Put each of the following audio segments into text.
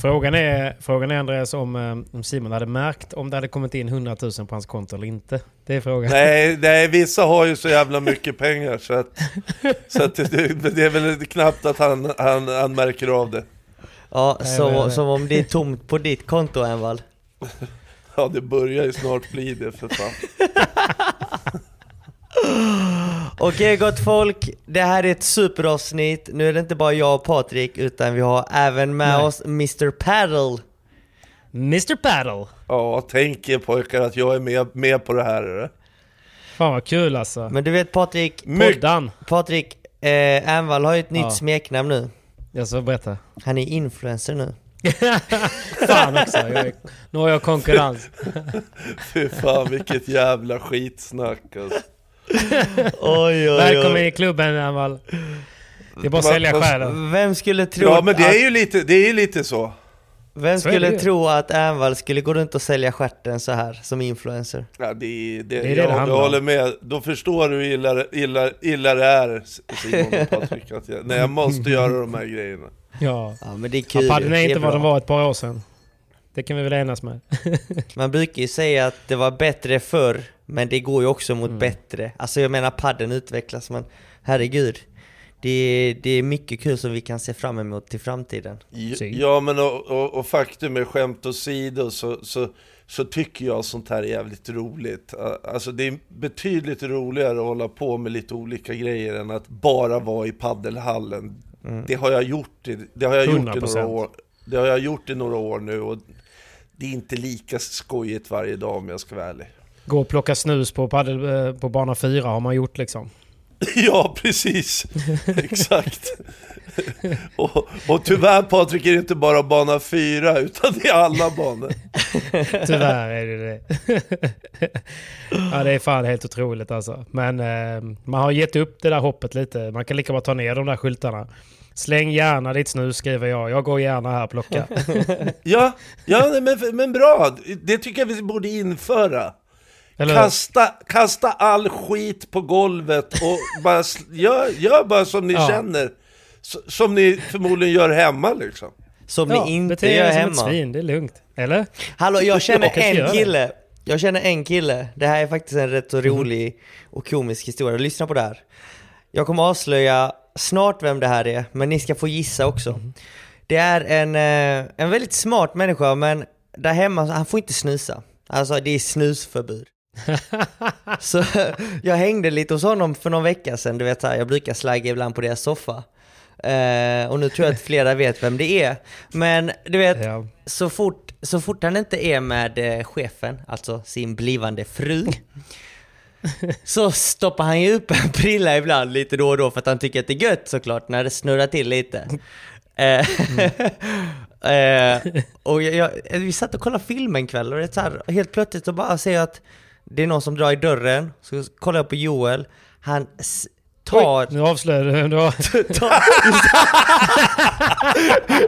Frågan är, frågan är Andreas om, eh, om Simon hade märkt om det hade kommit in 100 000 på hans konto eller inte. Det är frågan. Nej, nej, vissa har ju så jävla mycket pengar så att, så att det, det är väl knappt att han, han, han märker av det. Ja, Nej, som, men- som om det är tomt på ditt konto Envall. Ja, det börjar ju snart bli det för fan. Okej gott folk, det här är ett superavsnitt. Nu är det inte bara jag och Patrik utan vi har även med Nej. oss Mr Paddle. Mr Paddle! Ja, tänk er pojkar att jag är med, med på det här. Fan vad kul alltså. Men du vet Patrik, Poddan! Patrik, eh, har ju ett nytt Ja. smeknamn nu. Jag ska berätta. Han är influencer nu. Fan också. Jag är, nu har jag konkurrens. Fy fan vilket jävla skitsnack alltså. Oj oj Välkommen i klubben Amal. Det är bara att sälja själen. Vem skulle tro Ja men det att, är ju lite, det är ju lite så. vem är skulle tro att Envall skulle gå runt och sälja stjärten så här som influencer? Ja, det, det, det jag, det jag handlar om. håller med, då förstår du hur illa, illa, illa det är Simon och Patrik, att jag, när jag måste göra de här grejerna. Ja. Ja men det är ja kul. padden är inte vad den var ett par år sedan. Det kan vi väl enas med. Man brukar ju säga att det var bättre förr, men det går ju också mot Mm. bättre. Alltså jag menar padden utvecklas, men herregud. Det är, det är mycket kul som vi kan se fram emot till framtiden. Ja men och, och, och faktum är, skämt åsido, så, så, så tycker jag sånt här är jävligt roligt. Alltså det är betydligt roligare att hålla på med lite olika grejer än att bara vara i paddelhallen. Det har jag gjort i, det har jag gjort i 100%. några år. Det har jag gjort i några år nu och det är inte lika skojigt varje dag om jag ska vara ärlig. Gå och plocka snus på, paddel, eh, på bana 4 har man gjort liksom. Ja, precis. Exakt. och, och tyvärr Patrik är det inte bara bana 4 utan det är alla banor. Tyvärr är det det. ja det är fan helt otroligt alltså. Men eh, man har gett upp det där hoppet lite. Man kan lika bra ta ner de där skyltarna. Släng gärna ditt snus skriver jag. Jag går gärna här och plockar. Ja, ja men, men bra. Det tycker jag vi borde införa. Eller? Kasta, kasta all skit på golvet och bara, gör, gör bara som ni Ja. känner. Som ni förmodligen gör hemma liksom. Som Ja, ni inte gör som ett hemma. svin, det är lugnt. Eller? Hallå, jag känner Jag en kille. Jag känner en kille. Det här är faktiskt en rätt så rolig och komisk historia. Lyssna på det här. Jag kommer avslöja snart vem det här är, men ni ska få gissa också. Mhm. Det är en, eh, en väldigt smart människa, men där hemma, han får inte snusa. Alltså det är snusförbud. Så jag hängde lite hos honom för någon vecka sedan, du vet här, jag brukar slagga ibland på deras soffa. Eh, och nu tror jag att flera vet vem det är. Men du vet, Ja. så, fort, så fort han inte är med eh, chefen, alltså sin blivande fru, så stoppar han ju upp en prilla ibland lite då och då för att han tycker att det är gött såklart när det snurrar till lite. Eh, eh, och jag, jag, vi satt och kollade film en kväll och det så här, helt plötsligt så bara ser jag att det är någon som drar i dörren, så kollar jag på Joel, han tar... Nu avslöjar du vem du har.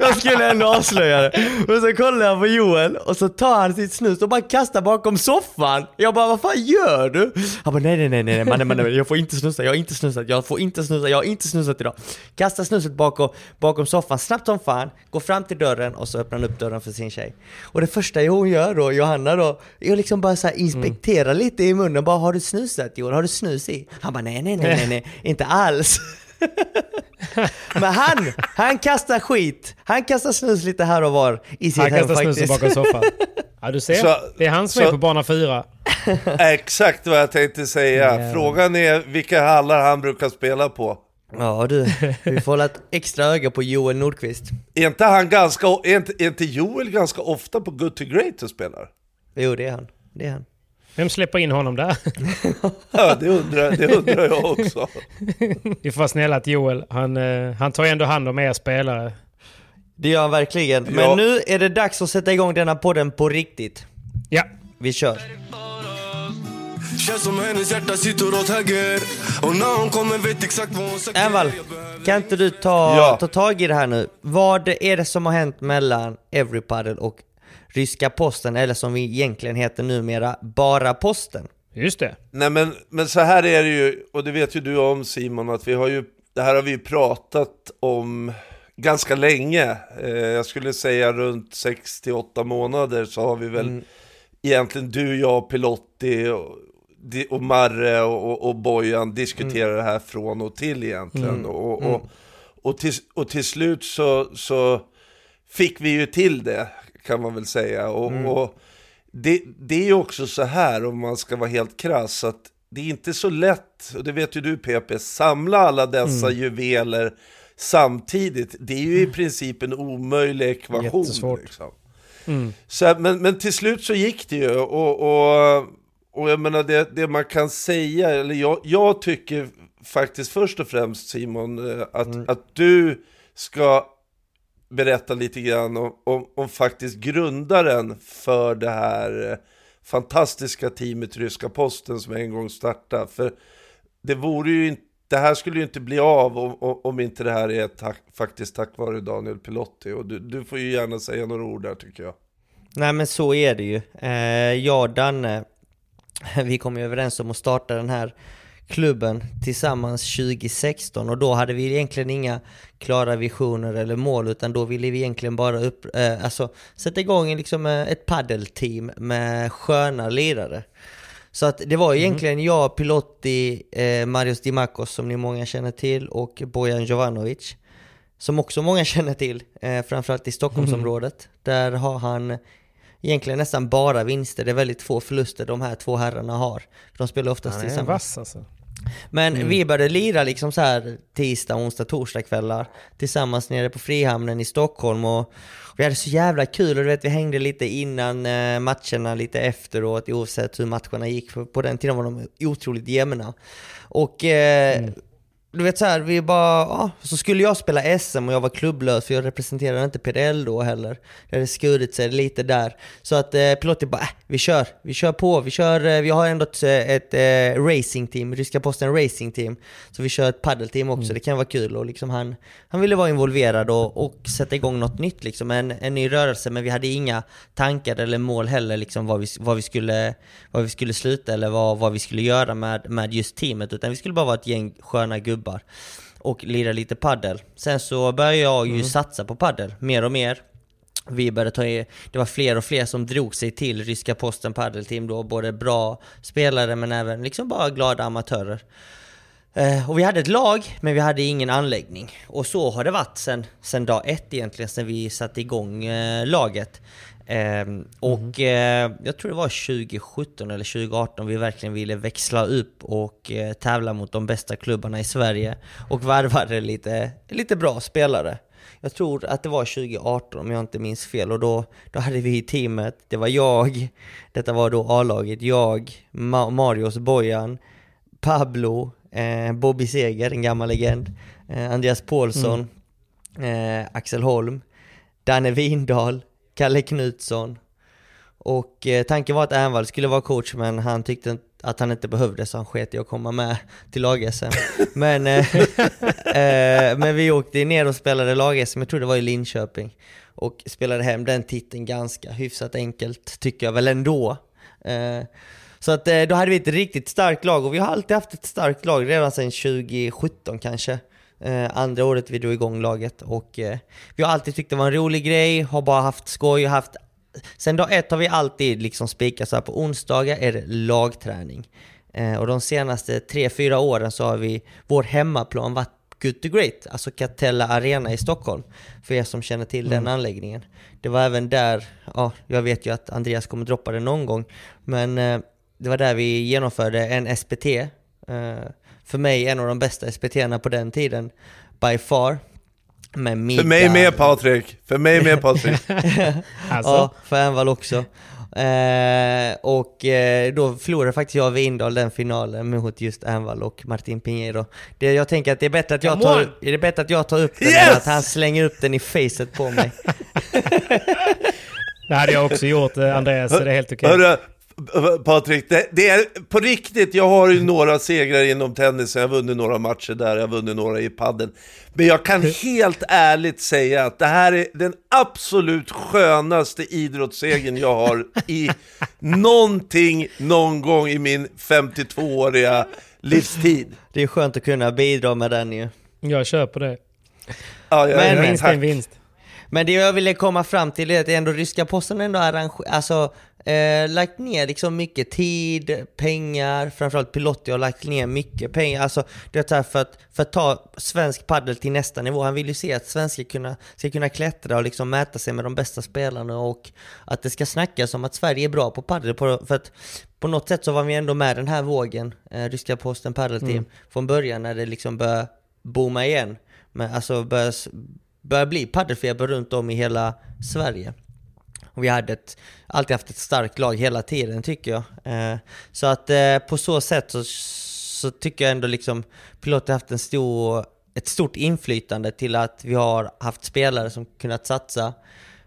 jag skulle ändå avslöja det. Men så kollar jag på Joel och så tar han sitt snus och bara kastar bakom soffan. Jag bara, vad fan gör du? Han bara, nej nej nej nej mannen mannen, jag får inte snusa, jag har inte snusat, jag får inte snusa, jag har inte snusat idag. Kastar snuset bakom, bakom soffan snabbt som fan, går fram till dörren och så öppnar han upp dörren för sin tjej. Och det första hon gör då, Johanna då, jag liksom bara så här inspekterar mm. lite i munnen, bara har du snusat Joel? Har du snus i? Han bara, nej nej nej nej, nej inte alls. Men han, han kastar skit. Han kastar snus lite här och var i sitt han hem kastar faktiskt. snusen bakom soffan. Ja du ser, Så- det är han som så- är på bana fyra. Exakt vad jag tänkte säga. Ja. Frågan är vilka hallar han brukar spela på. Ja du, vi får hålla ett extra öga på Joel Nordqvist. Är inte han ganska, är inte, är inte Joel ganska ofta på Good to Great och spelar? Jo det är han, det är han. Vem släpper in honom där? Ja, det undrar, det undrar jag också. Vi får vara snälla till Joel. Han, eh, han tar ändå hand om er spelare. Det gör han verkligen. Men Ja. nu är det dags att sätta igång denna podden på riktigt. Ja, Vi kör. Känns som hennes hjärta sitter åt höger Och när hon kommer vet exakt vad hon sagt Envall, kan inte du ta, Ja. ta tag i det här nu? Vad är det som har hänt mellan Everypaddle och Ryska Posten, eller som vi egentligen heter numera, Bara Posten? just det. Nej men, men så här är det ju, och det vet ju du om Simon, att vi har ju, det här har vi ju pratat om ganska länge. Eh, jag skulle säga runt 6 till 8 månader så har vi väl egentligen du, jag, Pilotti och, och Marre och, och, och Bojan diskuterar det här från och till egentligen. Och, och, och, till, och till slut så, så fick vi ju till det, kan man väl säga. Och, och det, det är ju också så här, om man ska vara helt krass, att det är inte så lätt, och det vet ju du PP, samla alla dessa juveler samtidigt. Det är ju i princip en omöjlig ekvation. Jättesvårt. Liksom. Så, här, men, men till slut så gick det ju, och, och, och jag menar det, det man kan säga, eller jag, jag tycker faktiskt först och främst Simon, eh, att, att du ska berätta lite grann om, om, om faktiskt grundaren för det här eh, fantastiska teamet Ryska Posten som en gång startade. För det vore ju inte, det här skulle ju inte bli av om, om- om inte det här är tack, faktiskt tack vare Daniel Pilotti. Och du, du får ju gärna säga några ord där tycker jag. Nej men så är det ju. Eh, jag och Danne, vi kom ju överens om att starta den här klubben tillsammans 2016 och då hade vi egentligen inga klara visioner eller mål utan då ville vi egentligen bara upp, eh, alltså, sätta igång en, liksom, eh, ett paddelteam med sköna lirare. Så att det var egentligen jag, Pilotti, eh, Marius Dimakos som ni många känner till och Bojan Jovanovic som också många känner till, eh, framförallt i Stockholmsområdet. Där har han egentligen nästan bara vinster, det är väldigt få förluster de här två herrarna har. De spelar oftast Han är tillsammans. vass alltså. Men vi började lira liksom så här tisdag, onsdag, torsdag kvällar tillsammans nere på Frihamnen i Stockholm och vi hade så jävla kul och du vet vi hängde lite innan eh, matcherna, lite efteråt oavsett hur matcherna gick. På den tiden var de otroligt jämna. Och eh, du vet så här, vi bara, ja, så skulle jag spela SM och jag var klubblös för jag representerade inte PDL då heller. Det hade skurit sig lite där. Så att eh, piloten bara, äh, vi kör, vi kör på, vi kör, eh, vi har ändå ett, eh, ett eh, racingteam, Ryska Posten racingteam. Så vi kör ett paddelteam också, det kan vara kul och liksom han, han ville vara involverad och, och sätta igång något nytt liksom, en, en ny rörelse men vi hade inga tankar eller mål heller liksom vad vi, vad vi, skulle, vad vi skulle sluta eller vad, vad vi skulle göra med, med just teamet utan vi skulle bara vara ett gäng sköna gubbar och lira lite paddel. Sen så började jag ju satsa på paddel mer och mer. Vi började ta i, det var fler och fler som drog sig till Ryska Posten Paddelteam då, både bra spelare men även liksom bara glada amatörer. Eh, och vi hade ett lag, men vi hade ingen anläggning. Och så har det varit sen, sen dag ett egentligen, sen vi satte igång eh, laget. Ehm, och eh, jag tror det var 2017 eller 2018 vi verkligen ville växla upp och eh, tävla mot de bästa klubbarna i Sverige. Och värvade lite, lite bra spelare. Jag tror att det var 2018 om jag inte minns fel och då, då hade vi i teamet, det var jag, detta var då A-laget, jag, Ma- Marius Bojan, Pablo, eh, Bobby Seger, en gammal legend, eh, Andreas Paulsson, eh, Axel Holm, Danne Windahl, Kalle Knutsson och eh, tanken var att Ernvall skulle vara coach men han tyckte att han inte behövde så han sket i att komma med till lag-SM. Men, eh, eh, men vi åkte ner och spelade lag-SM, jag tror det var i Linköping. Och spelade hem den titeln ganska hyfsat enkelt, tycker jag väl ändå. Eh, så att eh, då hade vi ett riktigt starkt lag och vi har alltid haft ett starkt lag redan sedan 2017 kanske. Eh, andra året vi drog igång laget och eh, vi har alltid tyckt det var en rolig grej, har bara haft skoj och haft Sen dag ett har vi alltid liksom spikat så här på onsdagar är det lagträning. Eh, och de senaste tre fyra åren så har vi, vår hemmaplan varit Good to Great, alltså Catella Arena i Stockholm. För er som känner till mm. den anläggningen. Det var även där, ja, jag vet ju att Andreas kommer droppa det någon gång, men eh, det var där vi genomförde en SPT. Eh, för mig en av de bästa SPT-erna på den tiden, by far. Med För mig med Patrik, för mig med Patrik. alltså. Ja, för Envall också. Eh, och eh, då förlorade faktiskt jag Vindal den finalen mot just Envall och Martin Pinheiro. Det, jag tänker att det är bättre att jag tar, är det bättre att jag tar upp den yes! än att han slänger upp den i facet på mig. det hade jag också gjort Andreas, så det är helt okej. Okay. Patrik, det, det, är på riktigt, jag har ju några segrar inom tennis, jag har vunnit några matcher där, jag har vunnit några i padden. Men jag kan helt ärligt säga att det här är den absolut skönaste idrottssegern jag har i någonting någon gång i min 52-åriga livstid. Det är skönt att kunna bidra med den ju. Jag köper det. Ja, jag, Men vinst är en vinst. Men det jag ville komma fram till är att ändå ryska posten ändå arrangerar, alltså Eh, lagt ner liksom mycket tid, pengar, framförallt Pilotti har lagt ner mycket pengar. Alltså det är för att, för att ta svensk paddel till nästa nivå. Han vill ju se att svenskar kunna, ska kunna klättra och liksom mäta sig med de bästa spelarna och att det ska snackas om att Sverige är bra på paddel. för att på något sätt så var vi ändå med den här vågen, eh, ryska posten paddelteam, mm. från början när det liksom började booma igen. Men alltså började, började bli paddelfeber runt om i hela Sverige. Och vi hade ett, alltid haft ett starkt lag hela tiden tycker jag. Eh, så att eh, på så sätt så, så tycker jag ändå liksom piloter haft en stor, ett stort inflytande till att vi har haft spelare som kunnat satsa.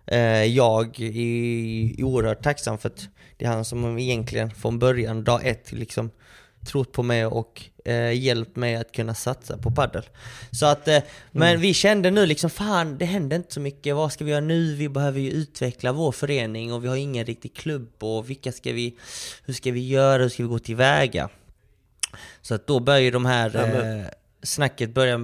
Eh, jag är oerhört tacksam för att det är han som egentligen från början, dag ett, liksom trott på mig och eh, hjälpt mig att kunna satsa på paddel. Så att, eh, men mm. vi kände nu liksom, fan det händer inte så mycket, vad ska vi göra nu? Vi behöver ju utveckla vår förening och vi har ingen riktig klubb och vilka ska vi, hur ska vi göra, hur ska vi gå tillväga? Så att då börjar de här ja, eh, snacket börja,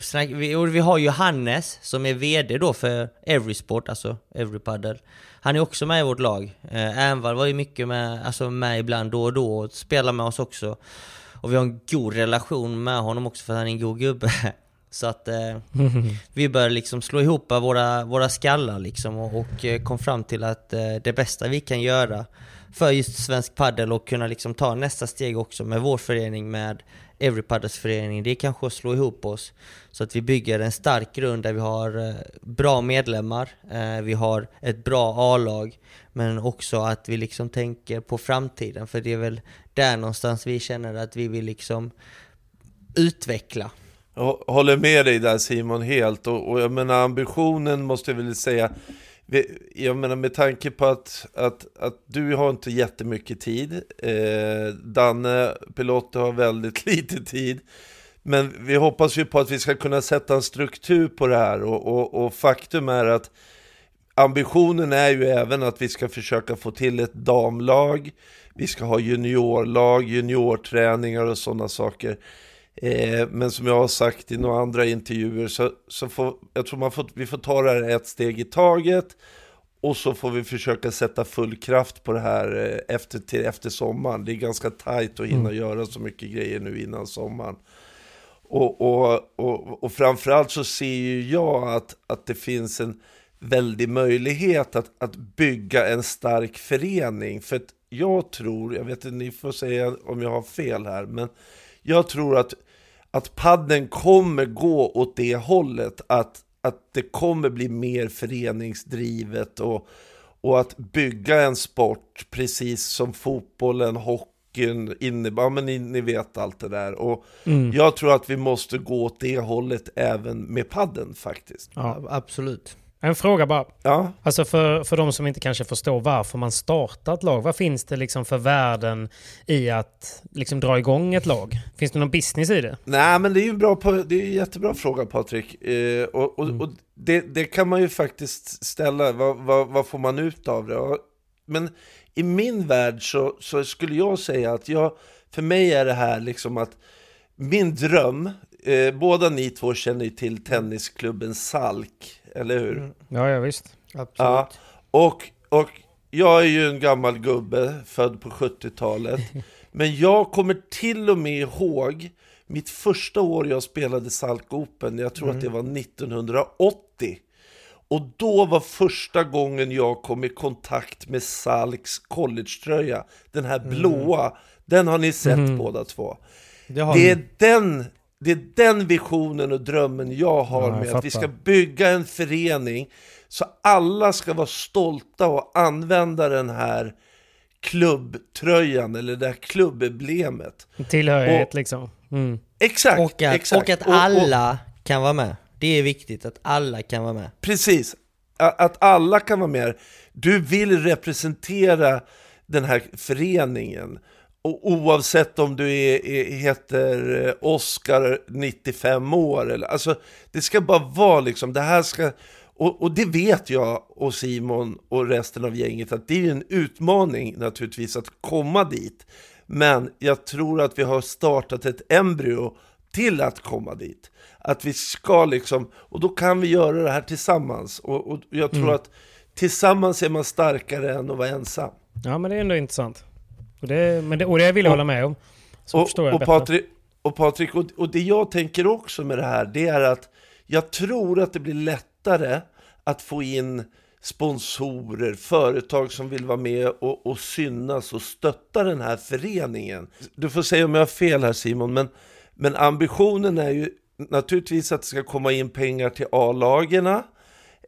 snack, vi, vi har ju Hannes som är VD då för Everysport, alltså Everypaddle. Han är också med i vårt lag. Eh, Ernvall var ju mycket med, alltså med ibland då och då och spelar med oss också. Och vi har en god relation med honom också för att han är en god gubbe. Så att eh, vi började liksom slå ihop våra, våra skallar liksom och, och eh, kom fram till att eh, det bästa vi kan göra för just svensk paddel och kunna liksom ta nästa steg också med vår förening med Everypaddles förening, det är kanske att slå ihop oss så att vi bygger en stark grund där vi har eh, bra medlemmar, eh, vi har ett bra A-lag, men också att vi liksom tänker på framtiden, för det är väl där någonstans vi känner att vi vill liksom utveckla. Jag håller med dig där Simon helt, och, och jag menar ambitionen måste jag väl säga jag menar med tanke på att, att, att du har inte jättemycket tid, eh, Danne Pilotte har väldigt lite tid, men vi hoppas ju på att vi ska kunna sätta en struktur på det här och, och, och faktum är att ambitionen är ju även att vi ska försöka få till ett damlag, vi ska ha juniorlag, juniorträningar och sådana saker. Eh, men som jag har sagt i några andra intervjuer så, så får jag tror man får, vi får ta det här ett steg i taget och så får vi försöka sätta full kraft på det här eh, efter, till efter sommaren. Det är ganska tajt att hinna mm. göra så mycket grejer nu innan sommaren. Och, och, och, och framförallt så ser ju jag att, att det finns en väldig möjlighet att, att bygga en stark förening. För att jag tror, jag vet inte, ni får säga om jag har fel här, men jag tror att, att padden kommer gå åt det hållet, att, att det kommer bli mer föreningsdrivet och, och att bygga en sport, precis som fotbollen, hockeyn, innebandy, men ni, ni, vet allt det där. Och mm. jag tror att vi måste gå åt det hållet även med padden faktiskt. Ja, absolut. En fråga bara. Ja, Alltså för, för de som inte kanske förstår varför man startar ett lag. Vad finns det liksom för värden i att liksom dra igång ett lag? Finns det någon business i det? nej men det är ju bra, på- det är en jättebra fråga Patrik. Eh, och och, och det, det kan man ju faktiskt ställa, vad, vad, vad får man ut av det? Men i min värld så, så skulle jag säga att jag, för mig är det här liksom att min dröm, eh, båda ni två känner ju till tennisklubben Salk, eller hur? Ja, ja visst. Ja, och, och jag är ju en gammal gubbe, född på 70-talet. Men jag kommer till och med ihåg mitt första år jag spelade Salk Open, jag tror att det var 1980. Och då var första gången jag kom i kontakt med Salks collegetröja, den här blåa, den har ni sett båda två. Det har Det är, den, det är den visionen och drömmen jag har Ja, jag med att vi ska bygga en förening så alla ska vara stolta och använda den här klubbtröjan eller det här klubbemblemet. Tillhörighet Och- liksom. Mm. Exakt, och, att, exakt. och att alla kan vara med. Det är viktigt att alla kan vara med. Precis, att alla kan vara med. Du vill representera den här föreningen. Och oavsett om du är, är, heter eh, Oscar 95 år eller, alltså det ska bara vara liksom, det här ska, och, och det vet jag och Simon och resten av gänget att det är en utmaning naturligtvis att komma dit. Men jag tror att vi har startat ett embryo till att komma dit. Att vi ska liksom, och då kan vi göra det här tillsammans. Och, och jag tror att tillsammans är man starkare än att vara ensam. Ja, men det är ändå intressant. Och det, men det, och det vill jag Och- hålla med om. Så och, förstår jag och bättre. Patrik, och, Patrik och, och det jag tänker också med det här, det är att jag tror att det blir lättare att få in sponsorer, företag som vill vara med och, och synas och stötta den här föreningen. Du får säga om jag har fel här Simon, men, men ambitionen är ju naturligtvis att det ska komma in pengar till A-lagerna,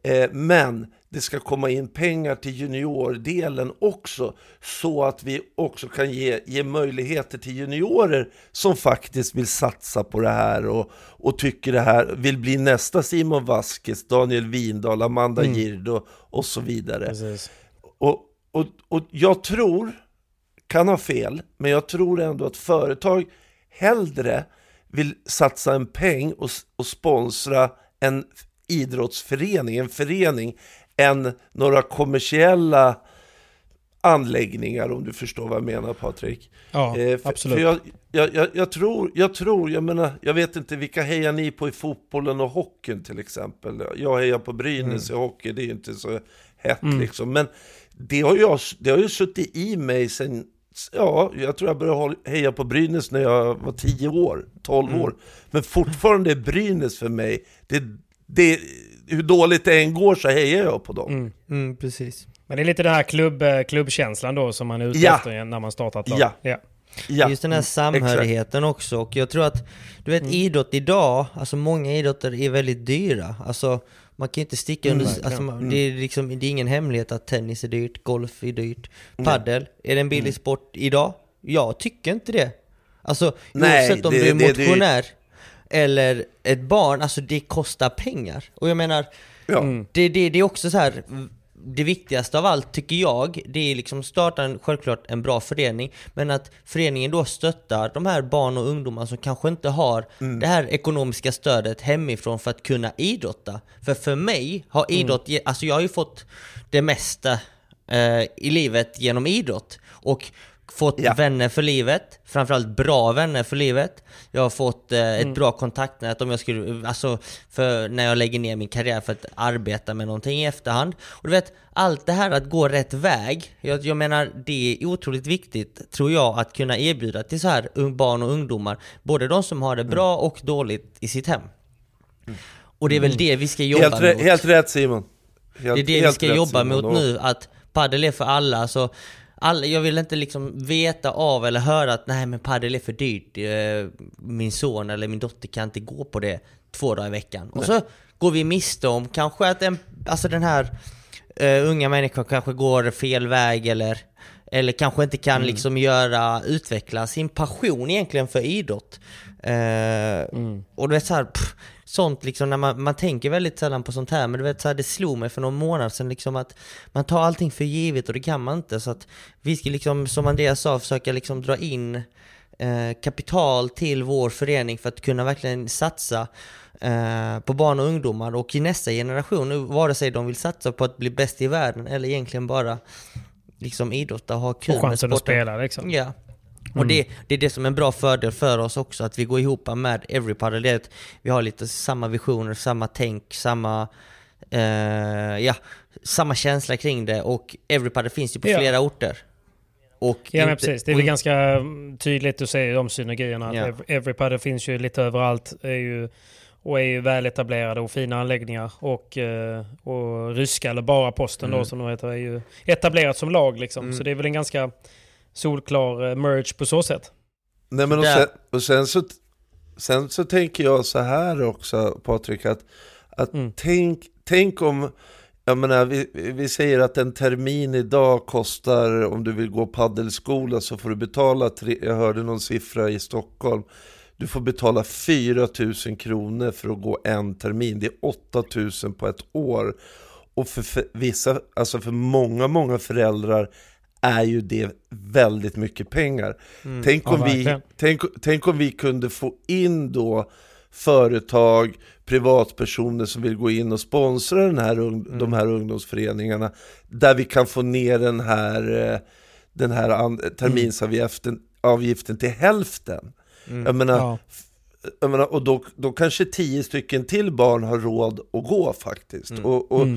Eh, men det ska komma in pengar till juniordelen också så att vi också kan ge, ge möjligheter till juniorer som faktiskt vill satsa på det här och, och tycker det här, vill bli nästa Simon Vasquez, Daniel Windahl, Amanda Gird och, och så vidare. Precis. Och, och, och jag tror, kan ha fel, men jag tror ändå att företag hellre vill satsa en peng och, och sponsra en idrottsförening, en förening, än några kommersiella anläggningar om du förstår vad jag menar Patrik. Ja, Eh, för, absolut. För jag, jag, jag, jag, tror, jag tror, jag menar, jag vet inte vilka hejar ni på i fotbollen och hockeyn till exempel. Jag hejar på Brynäs Mm. i hockey, det är ju inte så hett liksom. Men det har, jag, det har ju suttit i mig sen, ja, jag tror jag började heja på Brynäs när jag var 10 år, 12 Mm. år. Men fortfarande är Brynäs för mig, det, det, hur dåligt det än går så hejar jag på dem. Mm, precis. Men det är lite den här klubb, eh, klubbkänslan då som man är ute Ja. efter när man startar ett lag. Ja. ja. Ja, Just den här mm, samhörigheten också och jag tror att, du vet idrott idag, alltså många idrotter är väldigt dyra. Alltså man kan ju inte sticka under, alltså, man, det, är liksom, det är ingen hemlighet att tennis är dyrt, golf är dyrt, paddel, är det en billig sport idag? Jag tycker inte det. Alltså Nej, oavsett om det- du är det är dyrt. motionär eller ett barn, alltså det kostar pengar. Och jag menar, Ja. det, det, det är också så här. Det viktigaste av allt tycker jag, det är liksom starta en, självklart en bra förening, men att föreningen då stöttar de här barn och ungdomar som kanske inte har det här ekonomiska stödet hemifrån för att kunna idrotta. För för mig har idrott, ge- alltså jag har ju fått det mesta eh, i livet genom idrott. Och fått Ja. vänner för livet, framförallt bra vänner för livet. Jag har fått eh, ett bra kontaktnät om jag skulle, alltså för när jag lägger ner min karriär för att arbeta med någonting i efterhand. Och du vet, allt det här att gå rätt väg, jag, jag menar det är otroligt viktigt tror jag att kunna erbjuda till så här barn och ungdomar, både de som har det bra och dåligt i sitt hem. Och det är väl det vi ska jobba Helt, mot. helt rätt Simon. Helt, Det är det vi ska rätt, jobba Simon. mot nu, att padel är för alla. Så alla, jag vill inte liksom veta av eller höra att nej men padel är för dyrt. Eh, Min son eller min dotter kan inte gå på det två dagar i veckan. Och så går vi miste om kanske att en, alltså den här eh, unga människan kanske går fel väg eller eller kanske inte kan liksom göra, utveckla sin passion egentligen för idrott. Eh, Och du vet så här, pff, sånt liksom när man, man tänker väldigt sällan på sånt här, men du vet så här, det slog mig för någon månad sedan liksom att man tar allting för givet och det kan man inte. Så att vi ska liksom, som Andreas sa, försöka liksom dra in eh, kapital till vår förening för att kunna verkligen satsa eh, på barn och ungdomar och i nästa generation, vare sig de vill satsa på att bli bäst i världen eller egentligen bara liksom idrotta och ha kul Och med chansen att sporten. spela liksom. Ja. Och det, det är det som är en bra fördel för oss också, att vi går ihop med Everypaddle. Det är att vi har lite samma visioner, samma tänk, samma, eh, ja, samma känsla kring det. Och Everypaddle finns ju på Ja. flera orter. Och Ja men inte- precis, det är väl in- ganska mm, tydligt att se de synergierna. Ja. Ev- Everypaddy finns ju lite överallt är ju, och är ju väl etablerade och fina anläggningar. Och, eh, och ryska, eller bara posten Mm. då som de heter, är ju etablerat som lag liksom. Så det är väl en ganska solklar eh, merge på så sätt. Nej men och sen, och sen, så, sen så tänker jag så här också Patrik, att, att Mm. tänk, tänk om, jag menar vi, vi säger att en termin idag kostar, om du vill gå paddelskola så får du betala, tre, jag hörde någon siffra i Stockholm, du får betala 4 000 kronor för att gå en termin, det är 8 000 på ett år. Och för, för vissa, alltså för många, många föräldrar är ju det väldigt mycket pengar. Tänk, Ja, om vi, verkligen. tänk, tänk om vi kunde få in då företag, privatpersoner som vill gå in och sponsra den här, ung- de här ungdomsföreningarna, där vi kan få ner den här, eh, den här terminsavgiften avgiften till hälften. Jag menar, Ja. jag menar, och då, då kanske tio stycken till barn har råd att gå faktiskt. Och, och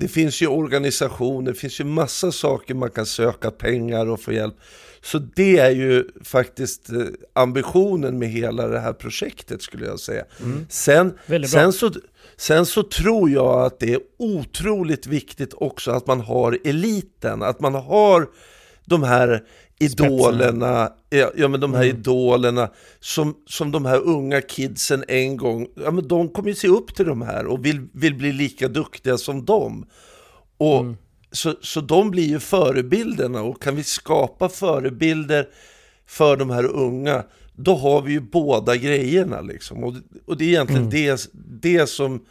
Det finns ju organisationer, det finns ju massa saker man kan söka pengar och få hjälp. Så det är ju faktiskt eh, ambitionen med hela det här projektet skulle jag säga. Sen, Väldigt bra. sen, så, sen så tror jag att det är otroligt viktigt också att man har eliten, att man har de här idolerna, ja, ja men de här idolerna som, som de här unga kidsen en gång, ja men de kommer ju se upp till de här och vill, vill bli lika duktiga som dem. Och så, så de blir ju förebilderna och kan vi skapa förebilder för de här unga, då har vi ju båda grejerna liksom. Och, och det är egentligen det, det som,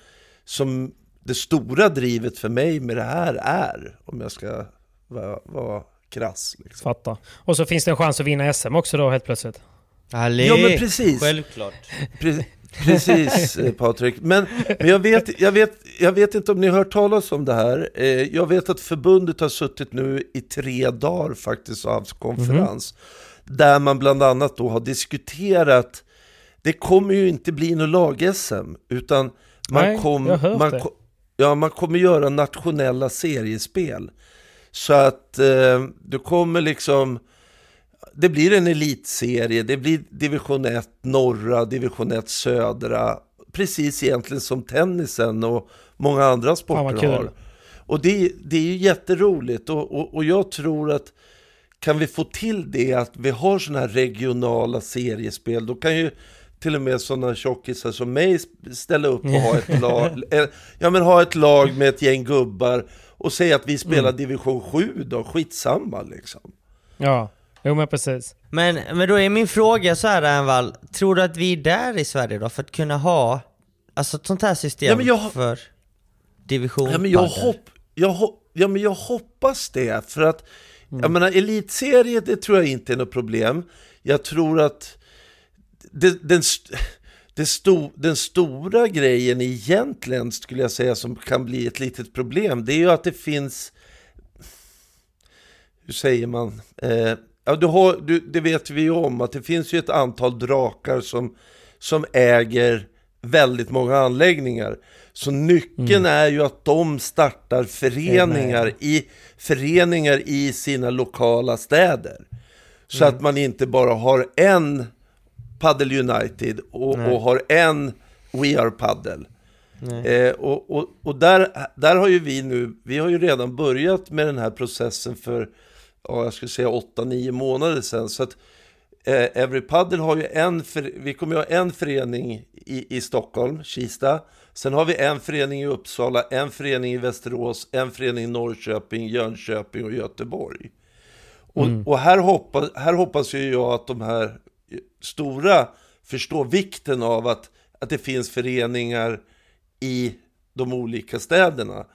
som det stora drivet för mig med det här är, om jag ska vara, vara krass. Liksom. Fattar. Och så finns det en chans att vinna SM också då helt plötsligt. Allé, Ja, men precis. Självklart. Pre- Precis eh, Patrik, men, men jag, vet, jag, vet, jag vet inte om ni har hört talas om det här. Eh, Jag vet att förbundet har suttit nu i tre dagar faktiskt och haft konferens. Där man bland annat då har diskuterat, det kommer ju inte bli något lag-SM, utan man, Nej, kom, man, det. ja, man kommer göra nationella seriespel. Så att eh, du kommer liksom, det blir en elitserie, det blir division 1 norra, division 1 södra, precis egentligen som tennisen och många andra sporter kul. har. Och det, det är ju jätteroligt och, och, och jag tror att kan vi få till det att vi har sådana här regionala seriespel, då kan ju till och med sådana tjockisar som mig ställa upp och ha ett lag, eh, ja, men ha ett lag med ett gäng gubbar och säga att vi spelar division 7 då, skitsamma liksom. Ja, jo men precis. Men, men då är min fråga så här Envall, tror du att vi är där i Sverige då för att kunna ha alltså ett sånt här system Ja, men jag- för division Ja men jag, hopp, jag, hop, ja, men jag hoppas det, för att jag menar elitserie, det tror jag inte är något problem. Jag tror att det, den, st- sto, den stora grejen egentligen, skulle jag säga, som kan bli ett litet problem, det är ju att det finns, hur säger man, eh, ja, du har, du, det vet vi ju om, att det finns ju ett antal drakar som, som äger väldigt många anläggningar. Så nyckeln är ju att de startar föreningar i, föreningar i sina lokala städer. Så att man inte bara har en Paddle United och, och har en We Are Paddle. Eh, och och, och där, där har ju vi nu, vi har ju redan börjat med den här processen för, ja, jag skulle säga 8-9 månader sedan. Så att eh, Every Paddle har ju en, för, vi kommer ju ha en förening i, i Stockholm, Kista. Sen har vi en förening i Uppsala, en förening i Västerås, en förening i Norrköping, Jönköping och Göteborg. Och, och här, hoppas, här hoppas ju jag att de här stora förstår vikten av att, att det finns föreningar i de olika städerna.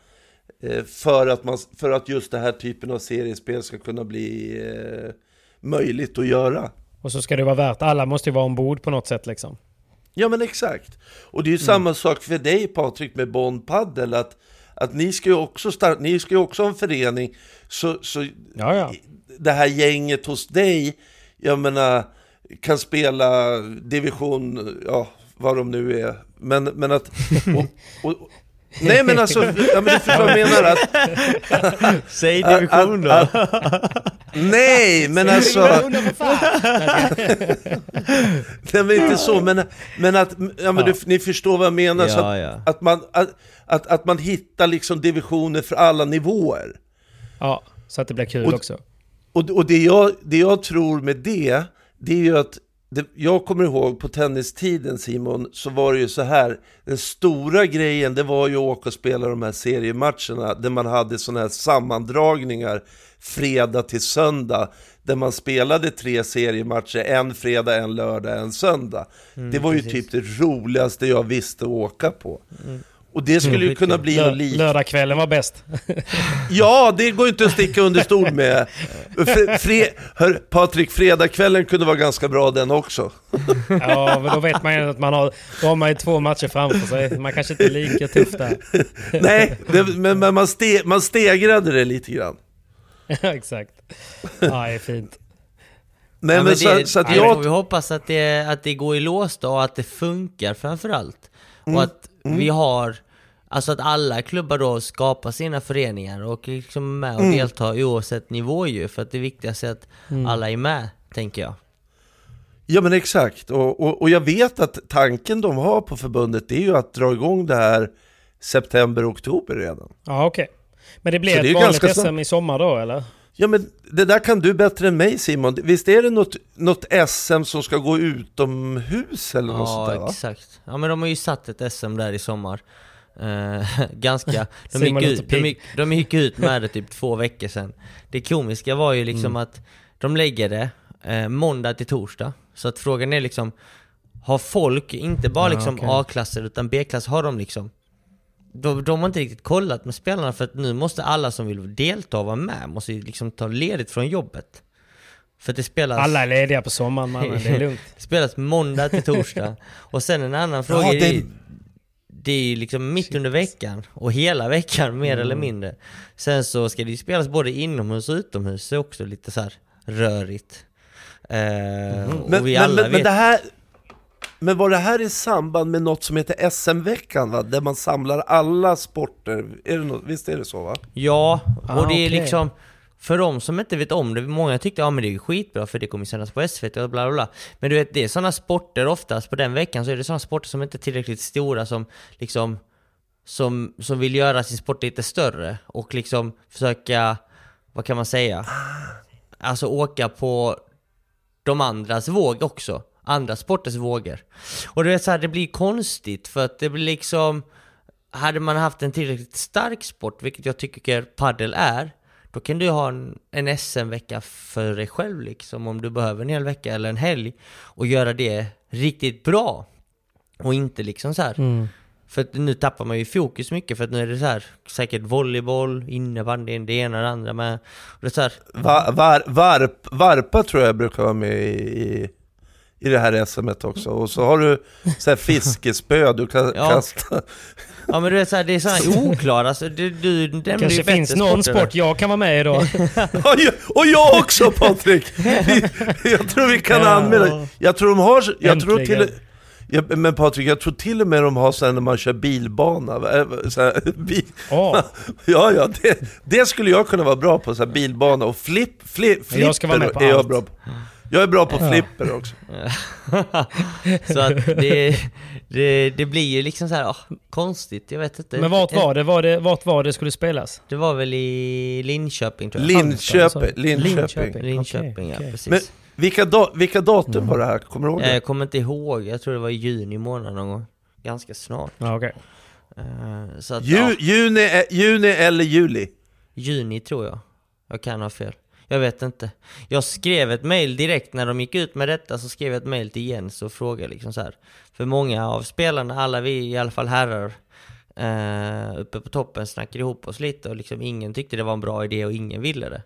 Eh, för, att man, för att just den här typen av seriespel ska kunna bli eh, möjligt att göra. Och så ska det vara värt. Alla måste ju vara ombord på något sätt liksom. Ja men exakt. Och det är ju Mm. samma sak för dig Patrik med Bond Paddle att, att ni ska ju också starta, ni ska ju också ha en förening så, så Ja, ja. det här gänget hos dig, jag menar, kan spela division, ja vad de nu är, men, men att... Och, och, nej men alltså, ja, men du förstår vad jag menar att... Säg division då. att- att- Nej men alltså... Nej men inte så, men, men att, ja men du, ni förstår vad jag menar, så att, att, man, att, att, att man hittar liksom divisioner för alla nivåer. Ja, så att det blir kul Och- också. Och, och det, jag, det jag tror med det, det är ju att det, jag kommer ihåg på tennistiden Simon, så var det ju så här, den stora grejen det var ju att åka och spela de här seriematcherna där man hade sådana här sammandragningar fredag till söndag, där man spelade tre seriematcher, en fredag, en lördag, en söndag. det var ju typ det roligaste jag visste att åka på. Och det skulle ju kunna bli något likt. Lördagskvällen var bäst. Ja, det går inte att sticka under stol med. Fre, fre, hör, Patrik, fredagskvällen kunde vara ganska bra den också. Ja, men då vet man ju att man har, då har man ju två matcher framför sig. Man kanske inte är lika tuff där. Nej, det, men, men man, ste, man stegrade det lite grann. Ja, Exakt. Ja, det är fint. Nej, Ja, men men så, det, så att nej, jag... vi hoppas att det, att det går i lås då och att det funkar framförallt. Mm. Och att vi har, alltså att alla klubbar då skapar sina föreningar och liksom är med och Mm. deltar oavsett nivå ju. För att det viktigaste är att alla är med, tänker jag. Ja men exakt, och, och, och jag vet att tanken de har på förbundet det är ju att dra igång det här september, oktober redan. Ja, okej. Men det Så blir det är ett ju vanligt ganska SM i sommar då, eller? Ja men det där kan du bättre än mig Simon. Visst är det något, något SM som ska gå utomhus eller något sånt där Ja, exakt. Ja men de har ju satt ett SM där i sommar. Eh, ganska, de gick, ut, de, gick, de gick ut med det typ två veckor sedan. Det komiska var ju liksom Mm. att de lägger det eh, måndag till torsdag. Så att frågan är liksom, har folk, inte bara Ja, liksom okej. A-klasser utan B-klass, har de liksom de, de har inte riktigt kollat med spelarna för att nu måste alla som vill delta och vara med, måste liksom ta ledigt från jobbet. För att det spelas... Alla är lediga på sommaren mannen, det är lugnt. Det spelas måndag till torsdag. Och sen en annan fråga, Ja, det, det- är, ju liksom mitt under veckan och hela veckan mer eller mindre. Sen så ska det ju spelas både inomhus och utomhus, det är också lite så här rörigt. Eh, och Men, men, men, men det här... Men var det här i samband med något som heter SM-veckan va? Där man samlar alla sporter? Är det något, visst är det så va? Ja, och Ah, det är okej. liksom för de som inte vet om det, många tyckte ja men det är ju skitbra för det kommer sändas på SVT och bla bla bla. Men du vet, det är sådana sporter oftast, på den veckan så är det sådana sporter som inte är tillräckligt stora som liksom som, som vill göra sin sport lite större och liksom försöka, vad kan man säga? Alltså åka på de andras våg också. Andra sporters vågor. Och du vet så här, det blir konstigt för att det blir liksom hade man haft en tillräckligt stark sport, vilket jag tycker paddel är, då kan du ha en, en SM-vecka för dig själv liksom, om du behöver en hel vecka eller en helg, och göra det riktigt bra. Och inte liksom så här. Mm. För att nu tappar man ju fokus mycket, för att nu är det så här, säkert volleyboll, innebandy, det ena och det andra med. Och det är så här, Va, var, varp, varpa tror jag brukar vara med i, i det här SMet också. Och så har du så här fiskespö du kan Ja. kasta. ja men du vet så här, det är så här oklara, alltså, du, du nämnde ju kanske bättre finns någon sporter sport jag kan vara med i då. Och jag, och jag också Patrik! Vi- Jag tror vi kan Ja. anmäla. Jag tror de har, jag tror till, ja, men Patrik, jag tror till och med de har sen när man kör bilbana. va? Så här, bil, Åh, ja, ja, det, det skulle jag kunna vara bra på, så här, bilbana. Och flip, flip, Men jag ska vara med flipper på är jag allt. bra på. Jag är bra på flipper också. så att det, det, det blir ju liksom så här, ah, konstigt, jag vet inte. men vart var det? Var det, vart var det skulle spelas? Det var väl i Linköping tror jag. Linköping. Linköping. Linköping. Linköping, ja okej. precis. Men vilka, da, vilka datum var det här? Kommer du ihåg Eh, det? Jag kommer inte ihåg, jag tror det var i juni månad någon gång. Ganska snart. Ja, okej. Eh, Så att, Ju, ja, juni, juni eller juli? juni tror jag. Jag kan ha fel. Jag vet inte. Jag skrev ett mail direkt när de gick ut med detta, så skrev jag ett mail till Jens och frågade liksom så här. För många av spelarna, alla vi i alla fall herrar, eh, uppe på toppen snackade ihop oss lite och liksom ingen tyckte det var en bra idé och ingen ville det.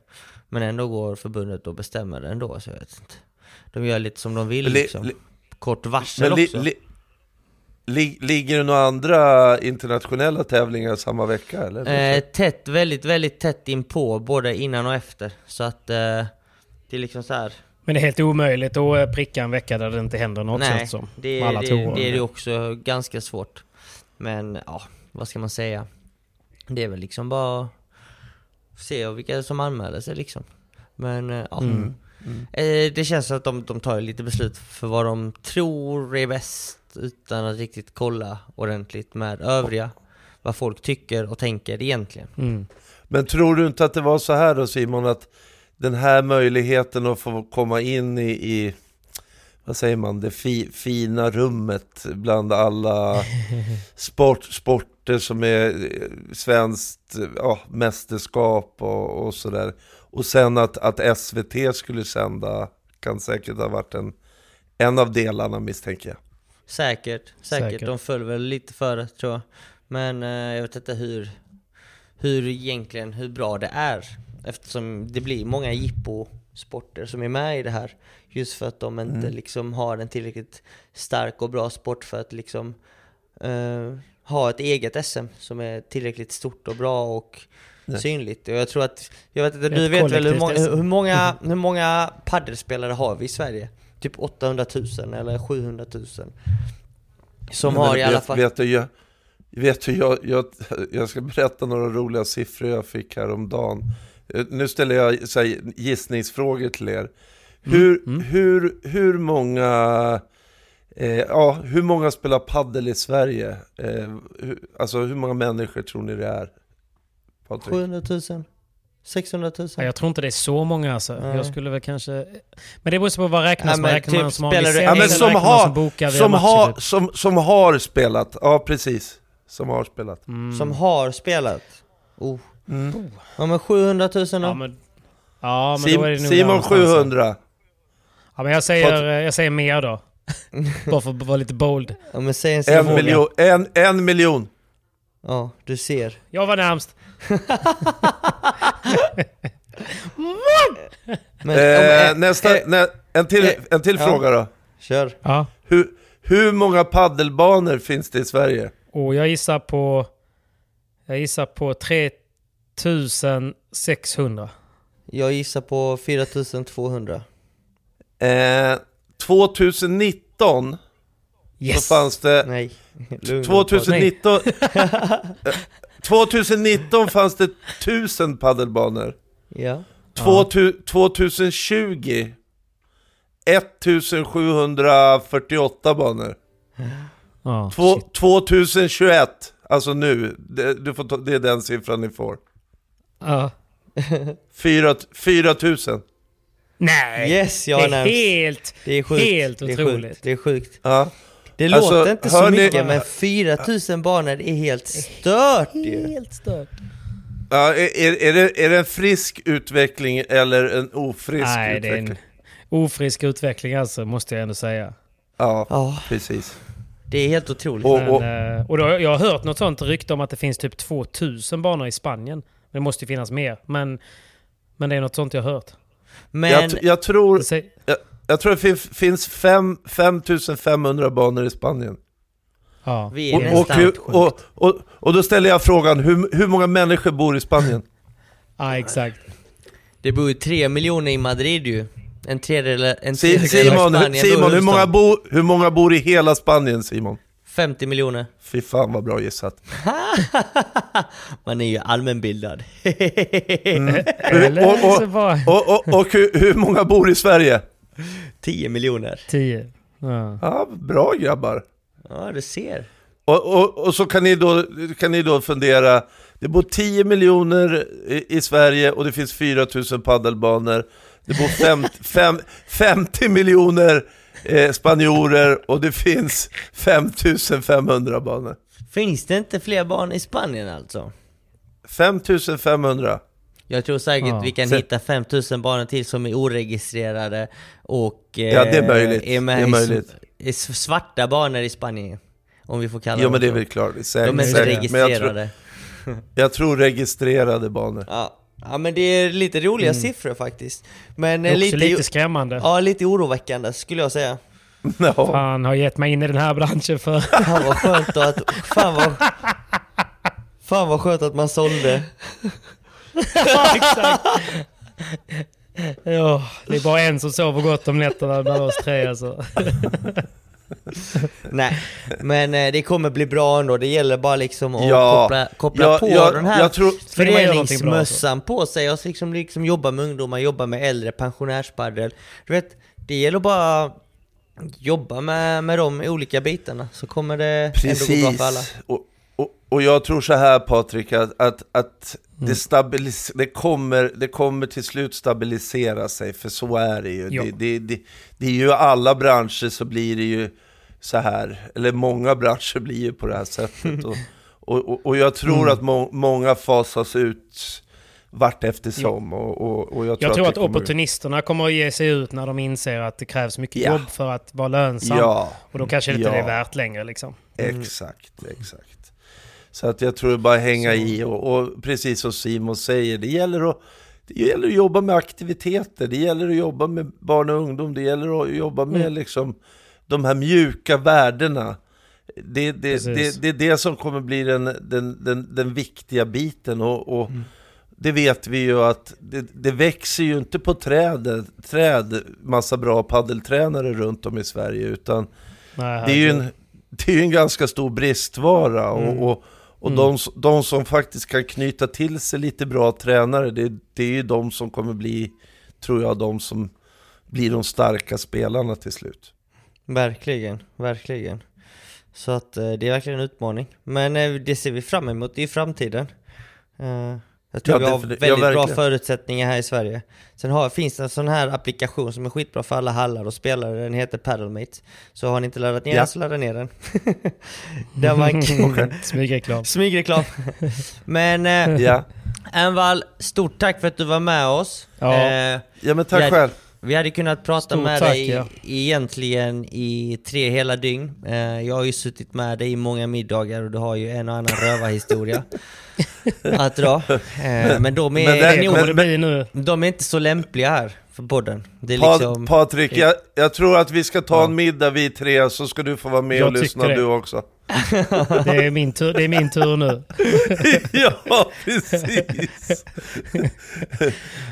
Men ändå går förbundet och bestämmer det ändå, så jag vet inte. De gör lite som de vill Li- liksom. li- Kort varsel li, också. Li, li, ligger det några andra internationella tävlingar samma vecka eller? Eh, tätt, väldigt, väldigt tätt inpå, både innan och efter. Så att eh, det är liksom så här. Men det är helt omöjligt att eh, pricka en vecka där det inte händer något Nej, känns som. det, med alla det, torer. det är det också ganska svårt. Men ja, vad ska man säga? Det är väl liksom bara se vilka som anmäler sig liksom. Men eh, ja. Mm. Eh, Det känns som att de, de tar lite beslut för vad de tror är bäst utan att riktigt kolla ordentligt med övriga. Vad folk tycker och tänker egentligen. Mm. Men tror du inte att det var så här då Simon, att den här möjligheten att få komma in i, i vad säger man, det fi, fina rummet bland alla sport, sporter som är eh, svenskt ja, mästerskap och, och sådär. Och sen att, att SVT skulle sända kan säkert ha varit en, en av delarna misstänker jag. Säkert, säkert. Säkert. De föll väl lite före tror jag. Men eh, jag vet inte hur, hur egentligen, hur bra det är. Eftersom det blir många jippo-sporter som är med i det här. Just för att de inte liksom har en tillräckligt stark och bra sport för att liksom eh, ha ett eget SM som är tillräckligt stort och bra och synligt. Och jag tror att, jag vet inte, du vet väl hur många, hur många, hur många paddelspelare har vi i Sverige? Typ 800 000 eller 700 000. Som Men har i vet, alla fall... Vet du, jag, vet du jag, jag, jag ska berätta några roliga siffror jag fick häromdagen. Eh, Nu ställer jag så här, gissningsfrågor till er. Hur, hur, hur många... Eh, ja, hur många spelar paddel i Sverige? Eh, hur, alltså hur många människor tror ni det är? Patrik? 700 000? 600 000? Ja, jag tror inte det är så många alltså. Nej. Jag skulle väl kanske... Men det beror på vad räknas Ja, men Räknar typ man som har licens Ja, men som man har, som bokar som, har, typ? som, som har spelat, ja precis. Som har spelat. Som har spelat? Oh. Ja men 700 000 då? Ja, men, ja, men då är det Sim, nog Simon någonstans. 700. Ja, men jag säger, jag säger mer då. Bara för att vara lite bold. Ja men säg en En miljon, en, en miljon. Ja, du ser. Jag var närmst. Men, Eh, om- eh, nästa, eh, nä, en till, eh, en till ja. fråga då. Kör. Ja. Hur, hur många paddelbanor finns det i Sverige? Och jag gissar på... Jag gissar på 3600. Jag gissar på 4200. Eh, 2019 Yes! så fanns det... Nej. Lugn. 2019, Eh, 2019 fanns det 1000 paddelbanor. Ja. Två tu- 2020 1748 banor. Två, shit. 2021, alltså nu, det, du får ta, det är den siffran ni får. Ja. 4, 4000. Nej! Yes, jag det är helt, Det är sjukt. helt det är otroligt. Sjukt. Det är sjukt. Ja. Det Alltså, låter inte så ni- mycket, men 4000 banor är helt stört ju. Helt stört. Ja, är, är, det, är det en frisk utveckling eller en ofrisk Nej, det är utveckling? en ofrisk utveckling alltså, måste jag ändå säga. Ja, Ja, precis. det är helt otroligt. Och- Men, eh, och då, jag har hört något sånt rykte om att det finns typ 2000 banor i Spanien. Det måste ju finnas mer, men, men det är något sånt jag har hört. Men, Jag, jag, tror, jag, jag tror det fin, finns fem- 5500 banor i Spanien. Ja. vi är Och, och, och, och, och då ställer jag frågan, hur, hur många människor bor i Spanien? ja, exakt. Det bor ju tre miljoner i Madrid ju. En tredjedel, en tredjedel av Simon, Spanien Simon hur, många bo, hur många bor i hela Spanien Simon? 50 miljoner. Fy fan vad bra gissat. Man är ju allmänbildad. Eller och, och, och, och hur, hur många bor i Sverige? 10 miljoner. 10. Ja. Ja, bra grabbar. Ja, du ser. Och, och, och så kan ni, då, kan ni då fundera, det bor 10 miljoner i, i Sverige och det finns 4 000 paddelbanor. Det bor fem, fem, 50 miljoner eh, spanjorer och det finns 5 500 banor. Finns det inte fler barn i Spanien alltså? 5 500. Jag tror säkert Ja. vi kan Så- hitta 5000 banor till som är oregistrerade och eh, Ja, det är möjligt. är med Det är möjligt. i svarta banor i Spanien. Om vi får kalla Jo dem men det är väl klart, säkert, De är inte säkert. Men jag tror, registrerade. jag tror registrerade banor. Ja. ja men det är lite roliga siffror faktiskt. Men Mm. Det eh, är också lite, lite skrämmande. ja, lite oroväckande skulle jag säga. Ja. Fan, har gett mig in i den här branschen för... Fan vad skönt att... Fan vad... Fan vad skönt att man sålde. Ja, exakt. Ja, det är bara en som sover gott om nätterna bland oss tre alltså. Nej, men eh, det kommer bli bra ändå. Det gäller bara liksom att Ja. koppla, koppla Ja, på ja, den här jag tror- alltså. föreningsmössan på sig och liksom, liksom jobba med ungdomar, jobba med äldre, pensionärspaddel. Du vet, det gäller bara jobba med, med de olika bitarna så kommer det ändå gå bra för alla. Precis. Och, och, och jag tror så här Patrik, att, att, att Mm. det, stabilis- det, kommer, det kommer till slut stabilisera sig, för så är det ju. Ja. Det, det, det, det är ju alla branscher så blir det ju så här, eller många branscher blir ju på det här sättet. Och, och, och, och jag tror Mm. att må, många fasas ut vart eftersom. Och, och, och jag tror Jag tror att, att kommer- opportunisterna kommer att ge sig ut när de inser att det krävs mycket Ja. jobb för att vara lönsam. Ja, Och då kanske det inte ja. är värt längre liksom. Exakt, exakt. Så att jag tror bara hänga i och, och precis som Simon säger, det gäller, att, det gäller att jobba med aktiviteter, det gäller att jobba med barn och ungdom, det gäller att jobba med Mm. liksom de här mjuka värdena. Det, det, det, det är det som kommer bli den, den, den, den viktiga biten och, och Mm. det vet vi ju att det, det växer ju inte på träd, träd massa bra paddeltränare runt om i Sverige utan Nej, det är ju en, det är en ganska stor bristvara Mm. och, och, och de, s- de som faktiskt kan knyta till sig lite bra tränare, det, det är ju de som kommer bli, tror jag, de som blir de starka spelarna till slut. Verkligen, verkligen. Så att eh, det är verkligen en utmaning. Men eh, det ser vi fram emot i framtiden. Jag tror Ja, vi har väldigt Ja, bra förutsättningar här i Sverige. Sen har, finns det en sån här applikation som är skitbra för alla hallar och spelare, den heter Paddlemate. Så har ni inte laddat ner Ja. den så ladda ner den. Där man kan... Smygreklam. Smygreklam. Men eh, Ja, Envall, stort tack för att du var med oss. Ja. Eh, ja men tack Ja. själv. Vi hade kunnat prata Stort med tack, dig ja. egentligen i tre hela dygn. Eh, jag har ju suttit med dig i många middagar och du har ju en och annan rövarhistoria att dra. Eh, men de är, Men det- men- nu. de är inte så lämpliga här för podden. Det är Pa, liksom... Patrik, jag, jag tror att vi ska ta en middag vi tre, så ska du få vara med Jag och lyssna det. du också. Det är min tur, det är min tur nu. ja, precis.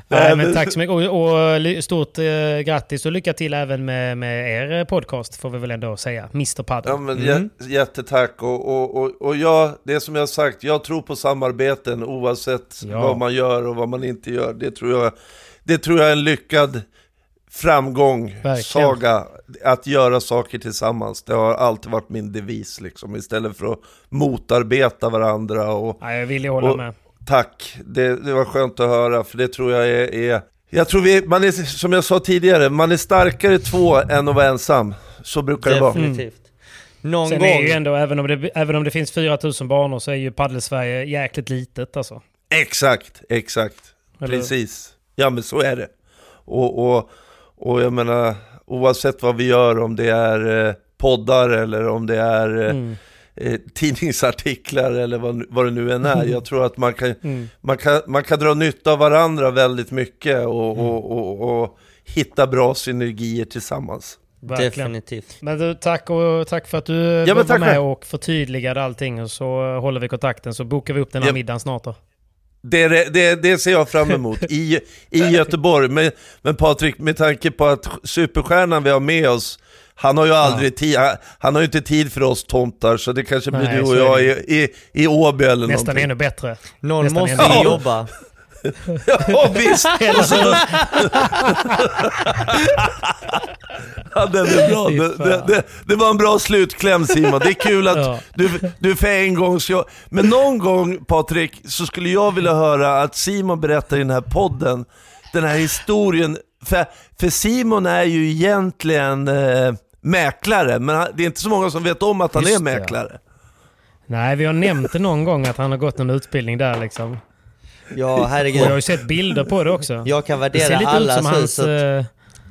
Nej, men tack så mycket. Och, och stort eh, grattis och lycka till även med, med er podcast får vi väl ändå säga. Mr Paddle. Ja, men Mm. jä- jättetack. Och, och, och, och jag, det som jag sagt, jag tror på samarbeten oavsett Ja. vad man gör och vad man inte gör. Det tror jag, det tror jag är en lyckad framgång, Verkligen. saga, att göra saker tillsammans. Det har alltid varit min devis, liksom, istället för att motarbeta varandra. Och, Ja, jag vill ju hålla och, med. Tack, det, det var skönt att höra, för det tror jag är... är jag tror vi, man är, som jag sa tidigare, man är starkare två än att vara ensam. Så brukar det vara. Definitivt. Någon Sen gång... är ju ändå, även om, det, även om det finns 4000 banor så är ju Paddel-Sverige jäkligt litet alltså. Exakt, exakt. Eller- Precis. Ja men så är det. Och, och, och jag menar, oavsett vad vi gör, om det är eh, poddar eller om det är eh, Mm. eh, tidningsartiklar eller vad, vad det nu än är. Jag tror att man kan, Mm. man kan, man kan dra nytta av varandra väldigt mycket och, Mm. och, och, och hitta bra synergier tillsammans. Verkligen. Definitivt. Men du, tack, och, tack för att du men var med och förtydligade allting. Och så håller vi kontakten så bokar vi upp den här Ja. middagen snart då. Det, det, det ser jag fram emot i, i Göteborg. Men, men Patrik, med tanke på att superstjärnan vi har med oss, han har ju aldrig tid, han, han har ju inte tid för oss tomtar, så det kanske blir Nej, du och jag i, i, i Åby eller Nästan någonting. ännu bättre. Någon Nästan måste Ja. jobba. Ja visst! Ja, den är bra. Det, det, det, det var en bra slutkläm Simon. Det är kul att Ja. du, du för en gång ska... Men någon gång Patrik, så skulle jag vilja höra att Simon berättar i den här podden, den här historien. För, för Simon är ju egentligen eh, mäklare, men det är inte så många som vet om att han Just är mäklare. Nej, vi har nämnt det någon gång att han har gått någon utbildning där liksom. Ja, Och jag har herregud. ju sett bilder på det också. Jag kan det ser värdera lite ut alla som så, hans... så att eh,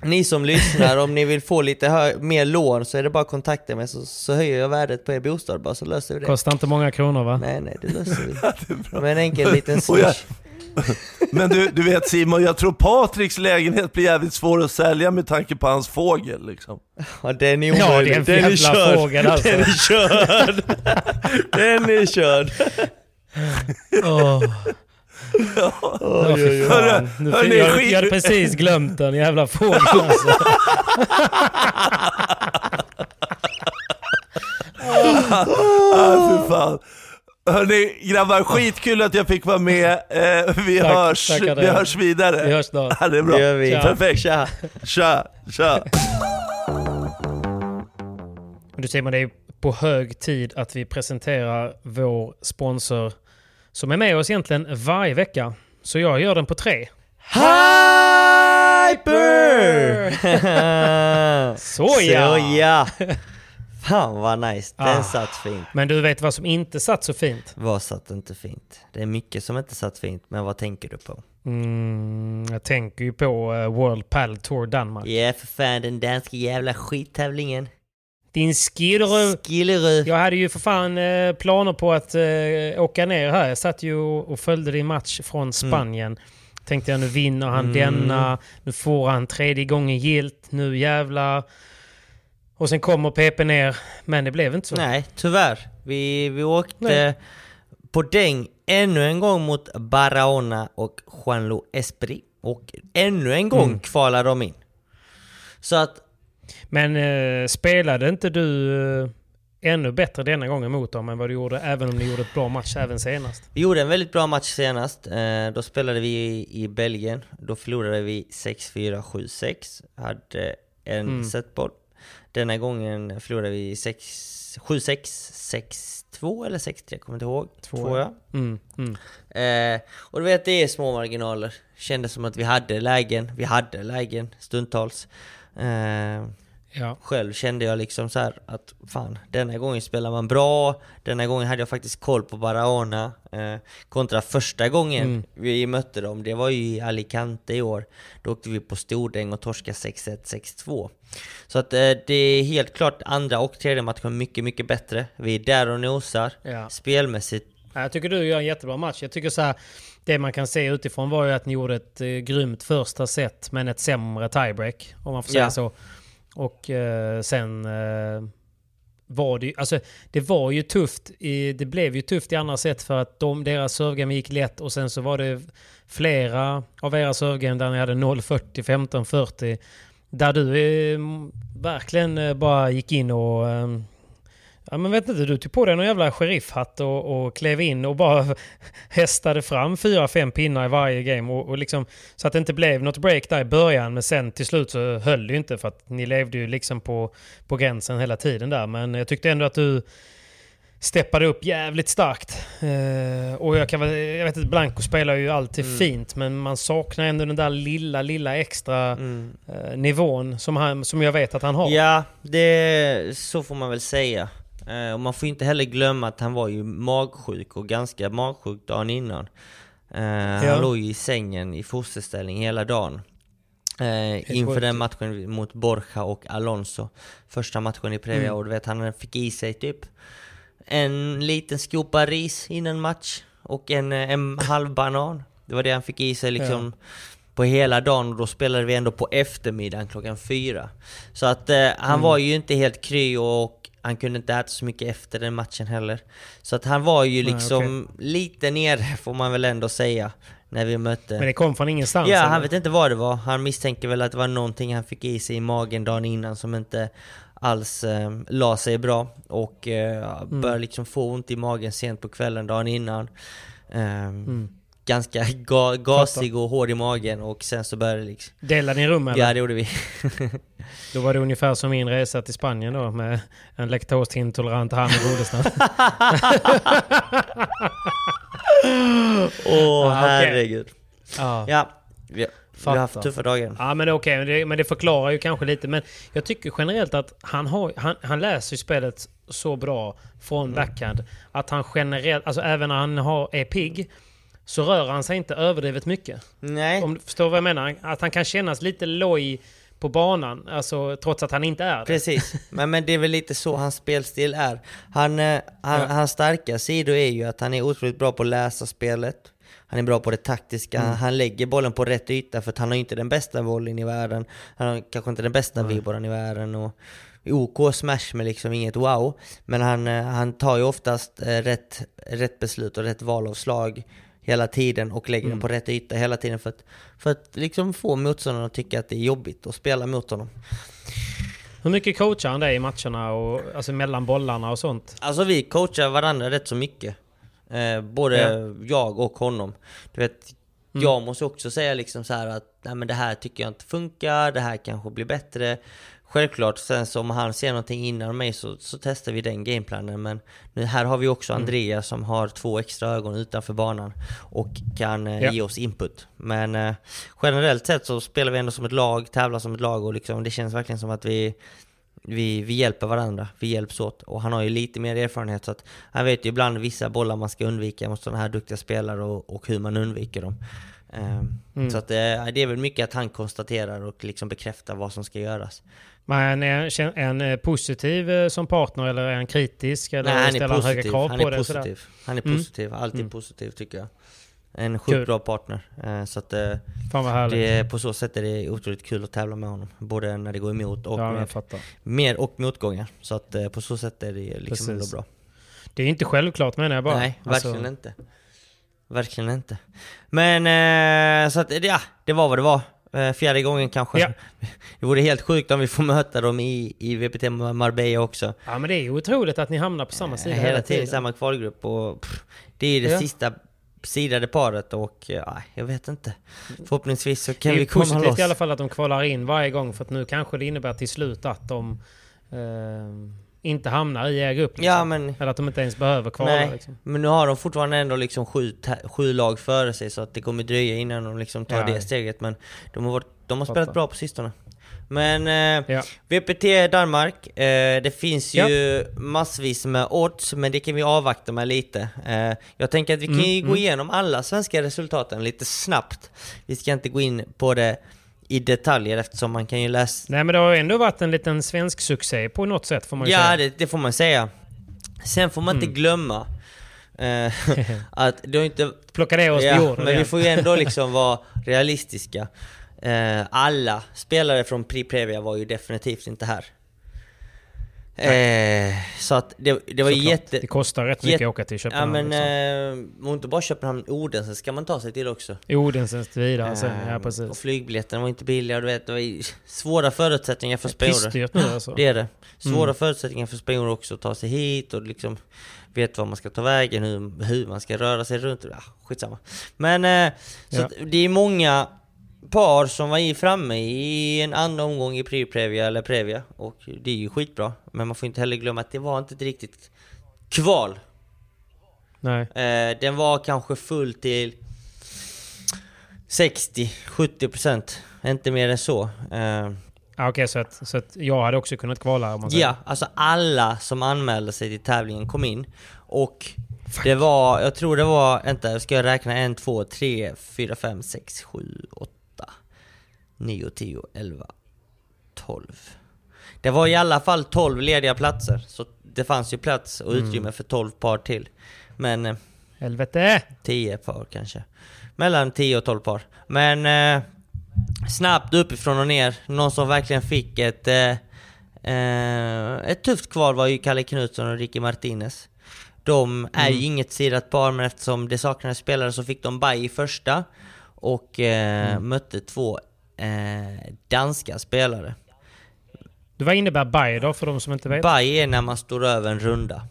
ni som lyssnar, om ni vill få lite mer lån så är det bara att kontakta mig så, så höjer jag värdet på er bostad bara så löser vi det. kostar inte många kronor va? Nej, nej, det löser vi. Med en enkel liten swish. Men du, du vet Simon, jag tror Patriks lägenhet blir jävligt svår att sälja med tanke på hans fågel liksom. Ja, den är Ja, omöjlig. det är en den jävla körd. fågel alltså. Den är körd. den är körd. Åh. Ja, fy fan. Hörru, Nu, hörni, jag, skit- jag hade precis glömt den jävla fågeln alltså. Ah, fan. Hörni grabbar, skitkul att jag fick vara med. Eh, vi, Tack, hörs, tackar vi hörs vidare. Vi hörs snart. Ja, det är bra. Det vi. Perfekt. Tja. Tja, tja. Du Simon, det är på hög tid att vi presenterar vår sponsor som är med oss egentligen varje vecka. Så jag gör den på tre. Hyper! Så ja! Så ja! Fan vad nice, den Ah. satt fint. Men du vet vad som inte satt så fint? Vad satt inte fint? Det är mycket som inte satt fint, men vad tänker du på? Mm, jag tänker ju på eh, World Padel Tour Danmark. Ja för fan den danska jävla skittävlingen. Din skidorö. Skillerud. Jag hade ju för fan eh, planer på att eh, åka ner här. Jag satt ju och, följde din match från Spanien. Tänkte jag nu vinner han Mm. denna, nu får han tredje gången gilt, nu jävlar. Och sen kommer PP ner, men det blev inte så. Nej, tyvärr. Vi, vi åkte Nej. på däng ännu en gång mot Barahona och Juanlo Esprit. Och ännu en gång Mm. kvalade de in. Så att, Men eh, spelade inte du eh, ännu bättre denna gången mot dem än vad du gjorde, även om ni gjorde ett bra match även senast? vi gjorde en väldigt bra match senast. Eh, då spelade vi i, i Belgien. Då förlorade vi 6-4, 7-6. Hade en Mm. setboll. Denna gången förlorade vi 6 7-6, 6-2 eller 6-3, jag kommer inte ihåg. Två, Två, ja. ja. Mm, mm. Eh, och du vet, det är små marginaler. Kändes som att vi hade lägen, vi hade lägen stundtals. Eh, Ja. själv kände jag liksom så här att fan, denna gången spelar man bra, denna gången hade jag faktiskt koll på Barahona. Eh, kontra första gången Mm. vi mötte dem, det var ju i Alicante i år. Då åkte vi på stordäng och torskade 6-1, 6-2. Så att eh, det är helt klart andra och tredje matchen mycket, mycket bättre. Vi är där och nosar. Ja. Spelmässigt Ja, Jag tycker du gör en jättebra match. Jag tycker så här, det man kan se utifrån var ju att ni gjorde ett eh, grymt första set men ett sämre tiebreak, om man får säga Ja. så. Och eh, sen eh, var det ju, alltså det var ju tufft, i, det blev ju tufft i andra set för att de, deras servegame gick lätt och sen så var det flera av era servegame där ni hade 0-40, 15-40. Där du eh, verkligen eh, bara gick in och eh, Ja men vet inte, du tog på dig någon jävla sheriffhatt och, och klev in och bara hästade fram fyra, fem pinnar i varje game. Och, och liksom, så att det inte blev något break där i början, men sen till slut så höll det ju inte för att ni levde ju liksom på, på gränsen hela tiden där. Men jag tyckte ändå att du steppade upp jävligt starkt. Eh, och jag kan jag vet inte, Blanco spelar ju alltid fint, men man saknar ändå den där lilla, lilla extra eh, nivån som, han, som jag vet att han har. Ja, det, så får man väl säga. Eh, och man får inte heller glömma att han var ju magsjuk och ganska magsjuk dagen innan. Eh, Han låg ju i sängen i fosterställning hela dagen. Eh, inför den matchen mot Borja och Alonso. Första matchen i Previa Mm. och du vet han fick i sig typ en liten skopa ris innan match och en, eh, en halv banan. Det var det han fick i sig liksom på hela dagen och då spelade vi ändå på eftermiddagen klockan fyra. Så att eh, han Mm. var ju inte helt kry och han kunde inte äta så mycket efter den matchen heller. Så att han var ju Nej, liksom lite nere får man väl ändå säga. När vi mötte... Men det kom från ingenstans? Ja, eller? han vet inte vad det var. Han misstänker väl att det var någonting han fick i sig i magen dagen innan som inte alls eh, la sig bra. Och eh, Mm. började liksom få ont i magen sent på kvällen dagen innan. Eh, Mm. Ganska ga gasig och hård i magen och sen så började det liksom... Delade ni rum eller? Ja, det gjorde vi. Då var det ungefär som min resa till Spanien då med en laktosintolerant han och godisnöt. Åh, herregud. ja. Ja, vi, vi har haft tuffa dagar. ja, men okej. Men, det, men det förklarar ju kanske lite. Men jag tycker generellt att han, har, han, han läser ju spelet så bra från Mm. backhand. Att han generellt, alltså även när han har, är pigg, så rör han sig inte överdrivet mycket. Nej. Om du förstår vad jag menar? Att han kan kännas lite loj på banan, alltså trots att han inte är det. Precis, men, men det är väl lite så hans spelstil är. Han, eh, han, Ja. Hans starka sidor är ju att han är otroligt bra på att läsa spelet. Han är bra på det taktiska, Mm. han lägger bollen på rätt yta för att han har inte den bästa bollen i världen. Han har kanske inte den bästa vibran i världen. Och OK smash med liksom inget wow. Men han, eh, han tar ju oftast eh, rätt, rätt beslut och rätt val av slag hela tiden och lägger den på rätt yta hela tiden för att, för att liksom få motståndarna att tycka att det är jobbigt att spela mot honom. Hur mycket coachar han dig i matcherna och alltså mellan bollarna och sånt? Alltså vi coachar varandra rätt så mycket. Eh, både jag och honom. Du vet, jag måste också säga liksom så att Nej, men det här tycker jag inte funkar, det här kanske blir bättre. Självklart, sen så om han ser någonting innan mig så, så testar vi den gameplanen. Men nu, här har vi också Andreas som har två extra ögon utanför banan och kan eh, Ja. ge oss input. Men eh, generellt sett så spelar vi ändå som ett lag, tävlar som ett lag och liksom, det känns verkligen som att vi vi, vi hjälper varandra, vi hjälps åt. Och han har ju lite mer erfarenhet så att han vet ju ibland vissa bollar man ska undvika mot sådana här duktiga spelare och, och hur man undviker dem. Ehm, Så att eh, det är väl mycket att han konstaterar och liksom bekräftar vad som ska göras. Men är en eh, positiv eh, som partner eller är han kritisk? Eller Nej, han är ställer han höga positiv. krav Han på är det? positiv. Han är Mm. positiv, alltid Mm. positiv tycker jag. En Kul. sjukt bra partner. Eh, Så att det, på så sätt är det otroligt kul att tävla med honom. Både när det går emot och ja, med, mer och motgångar. Så att på så sätt är det liksom ändå bra. Det är inte självklart menar jag bara. Nej, Alltså, verkligen inte. Verkligen inte. Men, så att, ja, det var vad det var. Eh, fjärde gången kanske. Ja. Det vore helt sjukt om vi får möta dem i, i VPT Marbella också. Ja men det är ju otroligt att ni hamnar på samma sida Eh, hela tiden i samma kvalgrupp och pff, det är det Ja. sista sidade paret och ja, jag vet inte. Förhoppningsvis så Det kan är vi komma positivt loss. i alla fall att de kvalar in varje gång för att nu kanske det innebär till slut att de eh, inte hamnar i er grupp. Liksom. Ja men, Eller att de inte ens behöver kvala. nej. Liksom. Men nu har de fortfarande ändå liksom sju, sju lag före sig så att det kommer dröja innan de liksom tar Ja. det steget. Men de har, varit, de har Fattar. spelat bra på sistone. Men eh, Ja. VPT Danmark, eh, det finns ju massvis med odds, men det kan vi avvakta med lite. Eh, jag tänker att vi kan ju Mm, gå igenom alla svenska resultaten lite snabbt. Vi ska inte gå in på det i detaljer eftersom man kan ju läsa... Nej men det har ju ändå varit en liten svensk succé på något sätt får man ju Ja, säga. det, det får man säga. Sen får man inte Mm. glömma eh, att det har inte... Plocka det oss på Ja, jorden men vi igen. får ju ändå liksom vara realistiska. Eh, alla spelare från Pri Previa var ju definitivt inte här. Eh, så att det, det var Såklart. jätte... Det kostar rätt mycket att åka till Ja Köpenhamn. men, liksom. eh, och inte bara Köpenhamn, Odense ska man ta sig till också. Odensens vidare sen, ja Eh, Och precis. flygbiljetterna var inte billiga, du vet. Det var svåra förutsättningar för spanjorer. Nu alltså. Det är det. Svåra Mm. förutsättningar för spanjorer också att ta sig hit och liksom vet var man ska ta vägen, hur, hur man ska röra sig runt. Ja, skitsamma. Men eh, så Ja. det är många par som var i framme i en andra omgång i Pri Previa eller Previa och det är ju skitbra. Men man får inte heller glömma att det var inte ett riktigt kval. Nej. Eh, den var kanske full till 60-70% Inte mer än så. Eh, Ja, Okej, så, att, så att jag hade också kunnat kvala om man säger. Ja, alltså alla som anmälde sig till tävlingen kom in. Och det var, jag tror det var, vänta, ska jag räkna? En, två, tre, fyra, fem, sex, sju, åtta, nio, tio, elva, tolv. Det var i alla fall 12 lediga platser, så det fanns ju plats och utrymme för 12 par till. Men eh, Helvete! 10 par kanske. Mellan 10 och 12 par. Men eh, snabbt uppifrån och ner. Någon som verkligen fick ett, eh, eh, ett tufft kval var ju Kalle Knutsson och Ricky Martinez. De är ju inget sidat par men eftersom det saknades spelare så fick de baj i första och eh, mötte två eh, danska spelare. Vad innebär baj då för de som inte vet? Baj är när man står över en runda.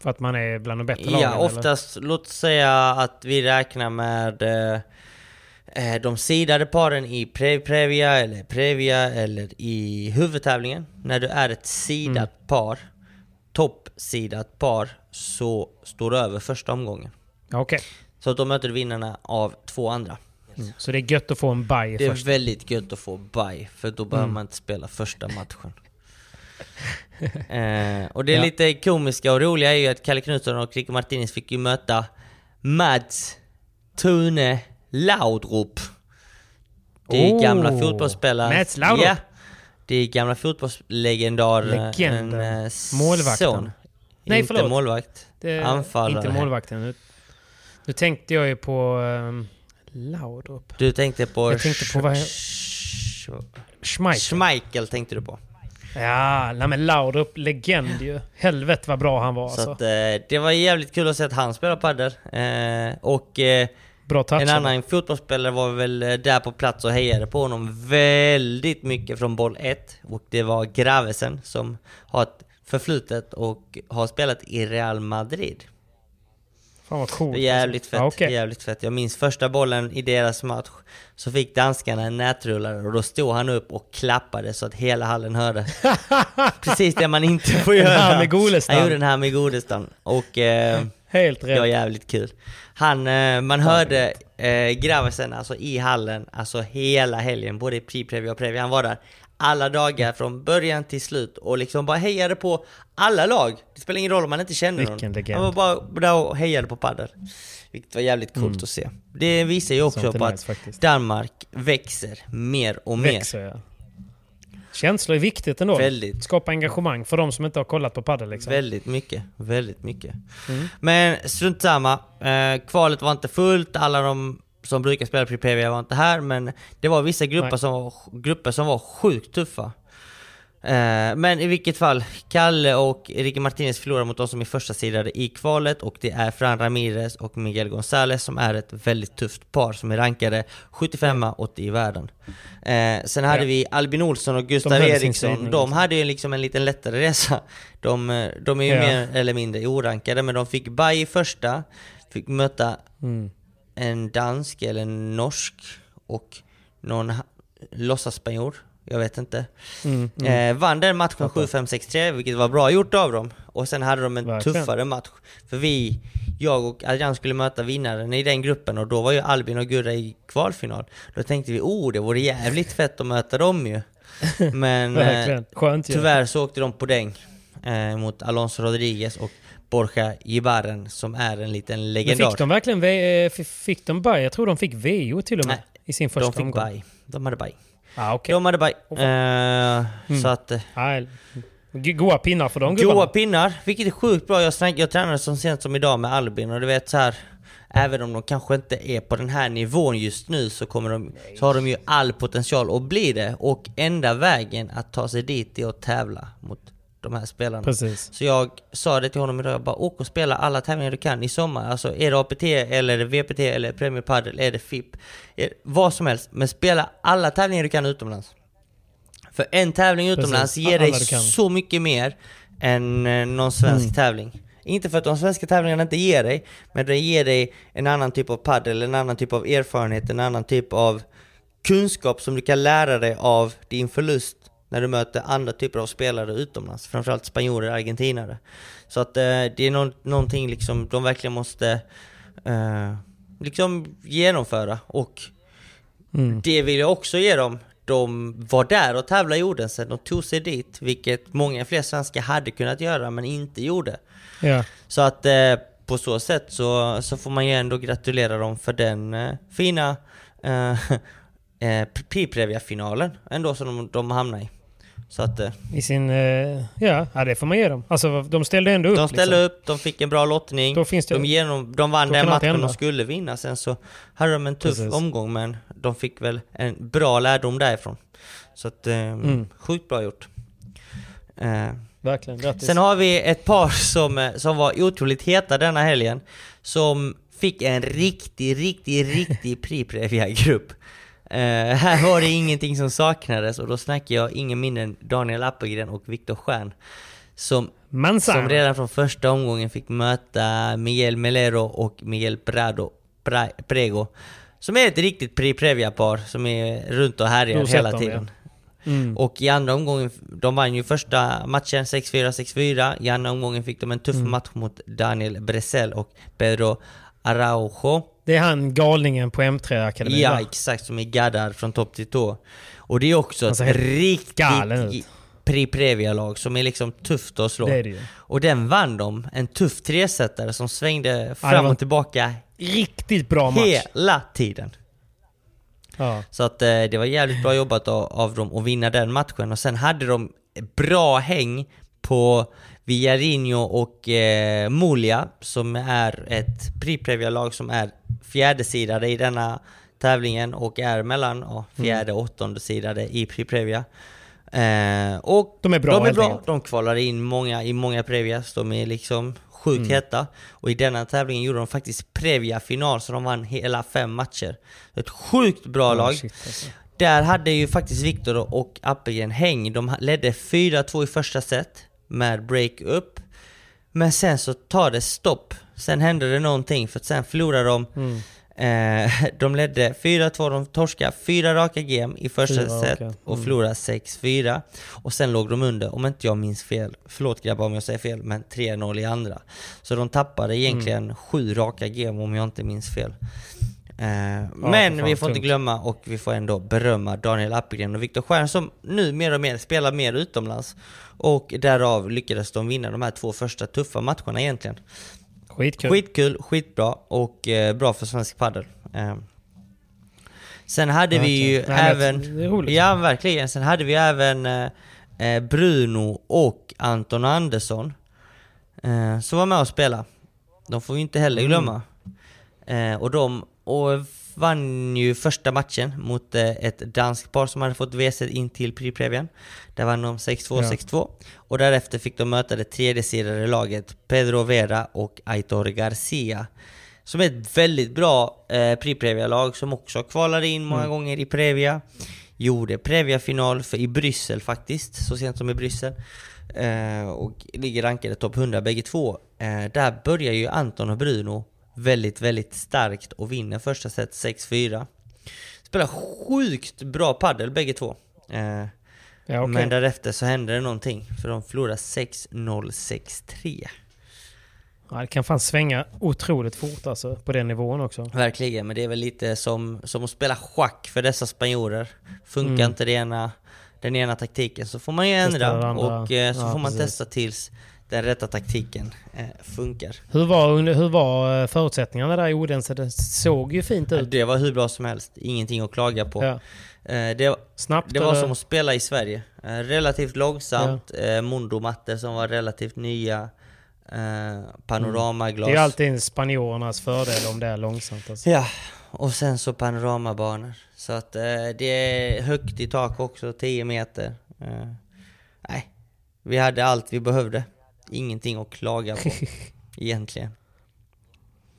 För att man är bland de bättre lagen? Ja, eller? oftast, låt säga att vi räknar med eh, eh, de sidade paren i Pre Previa eller Previa eller i huvudtävlingen. När du är ett sidat Mm. par, toppsidat par, så står du över första omgången. Okej. Så att då möter du vinnarna av två andra. Så det är gött att få en baj Det är först? väldigt gött att få bye, för då behöver Mm. man inte spela första matchen. eh, och det är Ja. lite komiska och roliga är ju att Kalle Knutsson och Ricky Martinez fick ju möta Mads Tune Laudrup. Det är Oh, gamla fotbollsspelare. Mats Laudrup. Ja. Det är gamla fotbollslegendar. Legenden. en, eh, Målvakten. son. Nej, Inte förlåt. målvakt. Det, Anfallare. Inte målvakten. Nu, nu tänkte jag ju på um, Laudrup. Du tänkte på... Jag tänkte på vad- Sch- Schmeichel. Schmeichel tänkte du på. Ja, nej men Laudrup, legend ju. Helvete vad bra han var Så alltså. att, eh, det var jävligt kul att se att han spelar padel. Eh, och eh, Bra touch. en annan fotbollsspelare var väl där på plats och hejade på honom väldigt mycket från boll 1. Och det var Gravesen som har ett förflutet och har spelat i Real Madrid. Fan vad coolt. Det är jävligt alltså. fett, Ja, okej. jävligt fett. Jag minns första bollen i deras match. Så fick danskarna en nätrullare och då stod han upp och klappade så att hela hallen hörde. Precis det man inte får göra. Den här med Golestan. Han gjorde den här med Golestan. Och eh, Helt det var rätt. jävligt kul. Han, eh, man hörde eh, Gravesen alltså i hallen, alltså hela helgen, både i pre-preview och preview. Han var där alla dagar från början till slut och liksom bara hejade på alla lag. Det spelar ingen roll om man inte känner Vilken någon. legend. Han var bara där och hejade på padel. Vilket var jävligt coolt att se. Det visar ju också Sånt på nice att faktiskt. Danmark växer mer och mer. Växer ja. Känslor är viktigt ändå. Väldigt. Skapa engagemang för de som inte har kollat på padel liksom. Väldigt mycket, väldigt mycket. Mm. Men strunt samma. Eh, kvalet var inte fullt, alla de som brukar spela Prepavia var inte här, men det var vissa grupper, Nej. som var, grupper som var sjukt tuffa. Eh, men i vilket fall, Kalle och Ricky Martinez förlorar mot de som är första sidade i kvalet och det är Fran Ramirez och Miguel González som är ett väldigt tufft par som är rankade 75-80 i världen. Eh, sen hade Ja. vi Albin Olsson och Gustav sin Eriksson, de hade ju liksom en lite lättare resa. De, eh, de är ju Ja. mer eller mindre orankade, men de fick baj i första, fick möta Mm. En dansk eller en norsk och någon låtsasspanjor, jag vet inte. Mm, mm. Eh, vann den matchen 7-5-6-3, vilket var bra gjort av dem. Och sen hade de en Verkligen. tuffare match. För vi, jag och Adrian skulle möta vinnaren i den gruppen och då var ju Albin och Gurra i kvalfinal. Då tänkte vi, oh det vore jävligt fett att möta dem ju. Men eh. Skönt tyvärr så åkte de på däng eh, mot Alonso Rodriguez och Borja Gibaren som är en liten Men legendar. fick de verkligen v- eh, fick de baj? Jag tror de fick VO till och med. Nej, I sin första de fick omgång. baj. De hade baj. Ah, okej. De hade baj. Oh, Eh, Så att... eh, g- goa pinnar för de Goa gubbarna. pinnar, vilket är sjukt bra. Jag, jag tränade så sent som idag med Albin och du vet så här. Även om de kanske inte är på den här nivån just nu så, kommer de, så har de ju all potential att bli det. Och enda vägen att ta sig dit är att tävla mot de här spelarna. Precis. Så jag sa det till honom idag, jag bara åk och spela alla tävlingar du kan i sommar. Alltså är det APT eller VPT eller Premier Padel, är det FIP, är, vad som helst. Men spela alla tävlingar du kan utomlands. För en tävling utomlands Precis. ger dig så mycket mer än eh, någon svensk Mm. tävling. Inte för att de svenska tävlingarna inte ger dig, men det ger dig en annan typ av padel, en annan typ av erfarenhet, en annan typ av kunskap som du kan lära dig av din förlust när du möter andra typer av spelare utomlands, framförallt spanjorer och argentinare. Så att eh, det är nå- någonting liksom de verkligen måste eh, liksom genomföra och Mm. det vill jag också ge dem. De var där och tävlade i Odense, de tog sig dit, vilket många fler svenskar hade kunnat göra men inte gjorde. Ja. Så att eh, på så sätt så, så får man ju ändå gratulera dem för den eh, fina eh, eh, P-Previa-finalen ändå som de, de hamnade i. Så att eh, I sin... eh, ja, ja, det får man ge dem. Alltså de ställde ändå upp. de ställde liksom. upp, de fick en bra lottning, Då finns det- de, genom, de vann den matchen de skulle vinna. Sen så hade de en tuff Precis. omgång men de fick väl en bra lärdom därifrån. Så att, eh, Mm. sjukt bra gjort. Eh, Verkligen, grattis. Sen har vi ett par som, som var otroligt heta denna helgen. Som fick en riktig, riktig, riktig Pri-Previa-grupp. Eh, här var det ingenting som saknades och då snackar jag ingen mindre än Daniel Appelgren och Viktor Stjern. Som, som redan från första omgången fick möta Miguel Melero och Miguel Prado, pra, Prego. Som är ett riktigt Pri-Previa-par som är runt och härjar hela dem, tiden. Mm. Och i andra omgången, de vann ju första matchen 6-4, 6-4. I andra omgången fick de en tuff Mm. match mot Daniel Bresell och Pedro Araujo. Det är han galningen på M3-akademin Ja, va? exakt, som är gaddad från topp till tå. Och det är också ser ett riktigt. Pri Previa-lag som är liksom tufft att slå. Det det. Och den vann de, en tuff tresetare som svängde fram var- och tillbaka riktigt bra match. hela tiden. Ja. Så att eh, det var jävligt bra jobbat av, av dem att vinna den matchen. Och sen hade de bra häng på Villarinho och eh, Mulia som är ett Priprevia-lag som är fjärdesidade i denna tävlingen och är mellan ja, fjärde och åttonde sidade i Priprevia. Eh, och De är bra, De, är bra. de kvalar in många, i många Previas, de är liksom sjukt Mm. heta. Och i denna tävlingen gjorde de faktiskt Previa-final så de vann hela fem matcher. Ett sjukt bra Ja, lag. shit, alltså. Där hade ju faktiskt Viktor och Appelgren häng. De ledde 4-2 i första set med break-up. Men sen så tar det stopp. Sen hände det någonting för att sen förlorade de. Mm. Eh, de ledde 4-2, de torskade fyra raka game i första Fyra set raka, och mm. förlorade 6-4. Och sen låg de under, om inte jag minns fel, förlåt grabbar om jag säger fel, men 3-0 i andra. Så de tappade egentligen Mm. sju raka game om jag inte minns fel. Eh, för men vi får inte tungt. glömma och vi får ändå berömma Daniel Appelgren och Viktor Stjern som nu mer och mer spelar mer utomlands. Och därav lyckades de vinna de här två första tuffa matcherna egentligen. Skitkul. Skitkul, skitbra och eh, bra för svensk padel. Eh. Sen hade vi ju. Nej, även... Ja, verkligen. Sen hade vi även eh, eh, Bruno och Anton Andersson eh, som var med och spela. De får vi inte heller Mm. glömma. Eh, och de och vann ju första matchen mot eh, ett danskt par som hade fått WC in till Priprevian. Där vann de 6-2, Ja. 6-2. Och därefter fick de möta det tredje sidade laget Pedro Vera och Aitor Garcia. Som är ett väldigt bra eh, Priprevia-lag som också kvalade in många gånger i Previa. Gjorde Previa-final för i Bryssel faktiskt, så sent som i Bryssel. Eh, och ligger rankade topp 100 bägge två. Eh, där börjar ju Anton och Bruno väldigt, väldigt starkt och vinner första set 6-4. Spelar sjukt bra paddel bägge två. Eh, Ja, okej. Men därefter så hände det någonting, för de förlorade 6-0, 6-3. Ja, det kan fan svänga otroligt fort alltså, på den nivån också. Verkligen, men det är väl lite som, som att spela schack för dessa spanjorer. Funkar Mm. inte det ena, den ena taktiken så får man ju ändra och eh, så Ja, får man precis. testa tills den rätta taktiken eh, funkar. Hur var, hur var eh, förutsättningarna där i Odense? Det såg ju fint ut. Det var hur bra som helst, ingenting att klaga på. Ja. Eh, det, Snabbt det var eller? som att spela i Sverige. Relativt långsamt, eh, mondomattor som var relativt nya, panoramaglas. Det är alltid spanjorernas fördel om det är långsamt. Alltså. Ja, och sen så panoramabanor. Så att det är högt i tak också, 10 meter. Nej, vi hade allt vi behövde. Ingenting att klaga på, egentligen.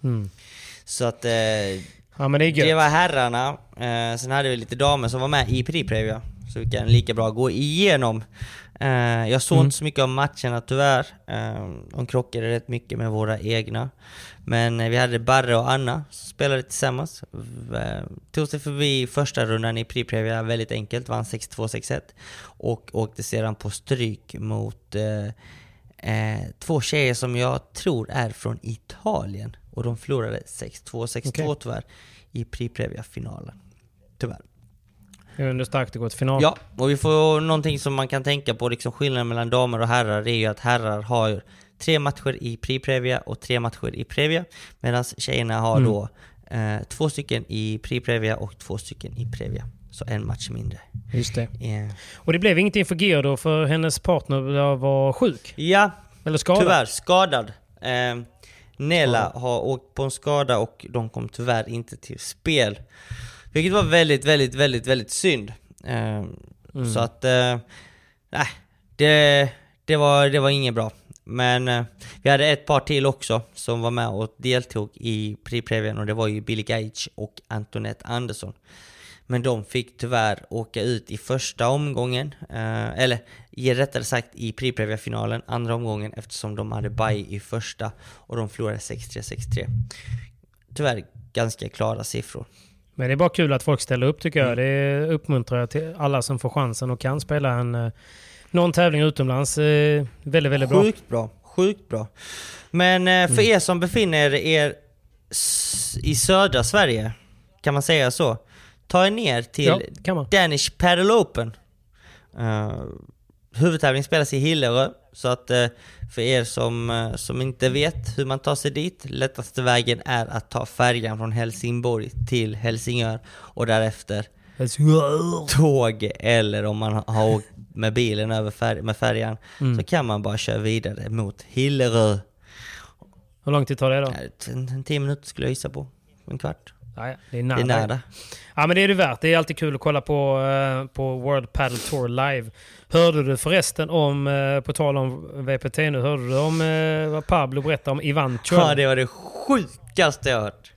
Mm. Så att eh, Ja det det var herrarna. Eh, sen hade vi lite damer som var med i Priprevia. Så vi kan lika bra gå igenom. Eh, jag såg Mm. inte så mycket av matcherna tyvärr. Eh, de krockade rätt mycket med våra egna. Men eh, vi hade Barre och Anna som spelade tillsammans. Eh, tog sig förbi första rundan i Priprevia väldigt enkelt, vann 6-2, 6-1. Och åkte sedan på stryk mot eh, två tjejer som jag tror är från Italien. Och de förlorade 6-2, 6-2 Okej. tyvärr i Priprevia-finalen. Tyvärr. Det är ändå starkt att gå till final. Ja, och vi får någonting som man kan tänka på, liksom skillnaden mellan damer och herrar, det är ju att herrar har tre matcher i Priprevia och tre matcher i Previa. Medan tjejerna har Mm. då eh, två stycken i Priprevia och två stycken i Previa. Så en match mindre. Just det. Eh, Och det blev ingenting för Geo då för hennes partner var sjuk. Ja, Eller skadad. tyvärr skadad. Eh, Nella har åkt på en skada och de kom tyvärr inte till spel. Vilket var väldigt, väldigt, väldigt, väldigt synd. Eh, Mm. Så att, eh, nej, det, det, var, det var inget bra. Men eh, vi hade ett par till också som var med och deltog i Priprevian och det var ju Billy Gage och Antoinette Andersson. Men de fick tyvärr åka ut i första omgången, eh, eller rättare sagt i Priprevia-finalen, andra omgången eftersom de hade bye i första och de förlorade 6-3, 6-3. Tyvärr ganska klara siffror. Men det är bara kul att folk ställer upp tycker jag. Mm. Det uppmuntrar jag till alla som får chansen och kan spela en, eh, någon tävling utomlands. Eh, väldigt, väldigt bra. Sjukt bra, sjukt bra. Men eh, för er som befinner er i södra Sverige, kan man säga så? Ta er ner till Ja. Danish Paddle Open. Uh, huvudtävling spelas i Hilleö, Så att eh, för er som, eh, som inte vet hur man tar sig dit, lättaste vägen är att ta färjan från Helsingborg till Helsingör och därefter tåg eller om man har åkt med bilen över fär med färjan Mm. så kan man bara köra vidare mot Hillerö. Hur lång tid tar det då? En, en tio minuter skulle jag gissa på. En kvart. Ja, det är Det nära. är nära. Ja men det är det värt. Det är alltid kul att kolla på, eh, på World Padel Tour live. Hörde du förresten om, eh, på tal om VPT nu, hörde du om eh, vad Pablo berättade om Ivan Chul? Ja, det var det sjukaste jag hört.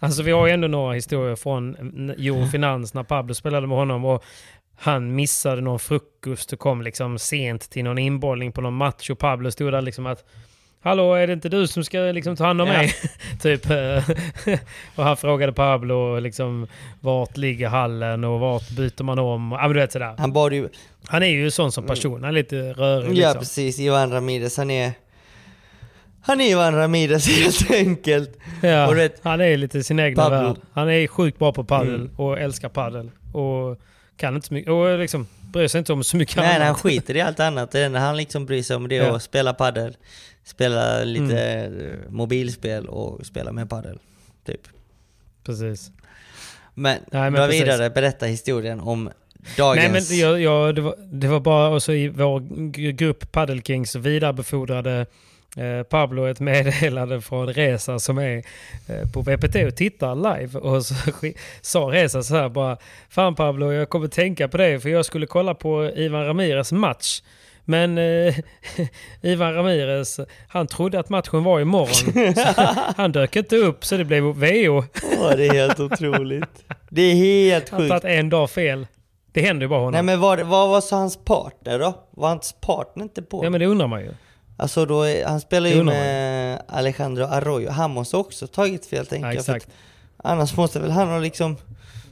Alltså vi har ju ändå några historier från n- Euro Finans när Pablo spelade med honom och han missade någon frukost och kom liksom sent till någon inbollning på någon match och Pablo stod där liksom att Hallå, är det inte du som ska liksom ta hand om Ja. mig? typ. eh, och han frågade Pablo liksom vart ligger hallen och vart byter man om? Ja men du vet sådär. Han bad ju... Han är ju sån som person. Han är lite rörig Ja liksom. precis, Ivan Ramirez han är... Han är Ivan Ramirez helt enkelt. Ja, Och vet, han är lite sin egna Pablo- värld. Han är sjukt bra på padel Mm. och älskar padel. Och kan inte så mycket, och liksom bryr sig inte om så mycket nej, nej, han annat. skiter i allt annat. Det enda han liksom bryr sig om det är Ja. att spela padel, spela lite Mm. eh, mobilspel och spela med padel. Typ. Precis. Men, Nej, men dra precis. vidare, berätta historien om dagens... Nej men jag, jag, det, var, det var bara också i vår grupp Padel Kings så vidarebefordrade Pablo ett meddelande från Reza som är eh, på VPT och tittar live. Och så sa Reza så här bara Fan Pablo, jag kommer tänka på det för jag skulle kolla på Ivan Ramirez match. Men eh, Ivan Ramirez, han trodde att matchen var imorgon. Han dök inte upp så det blev VO. Åh, det är helt otroligt. Det är helt Han sjukt. tagit en dag fel. Det händer ju bara honom. Nej men vad, vad var så hans partner då? Var hans partner inte på? Ja men det undrar man ju. Alltså då, han spelar ju med Alejandro Arroyo. Han måste också tagit fel tänker Ja, jag. exakt. att Annars måste väl han ha liksom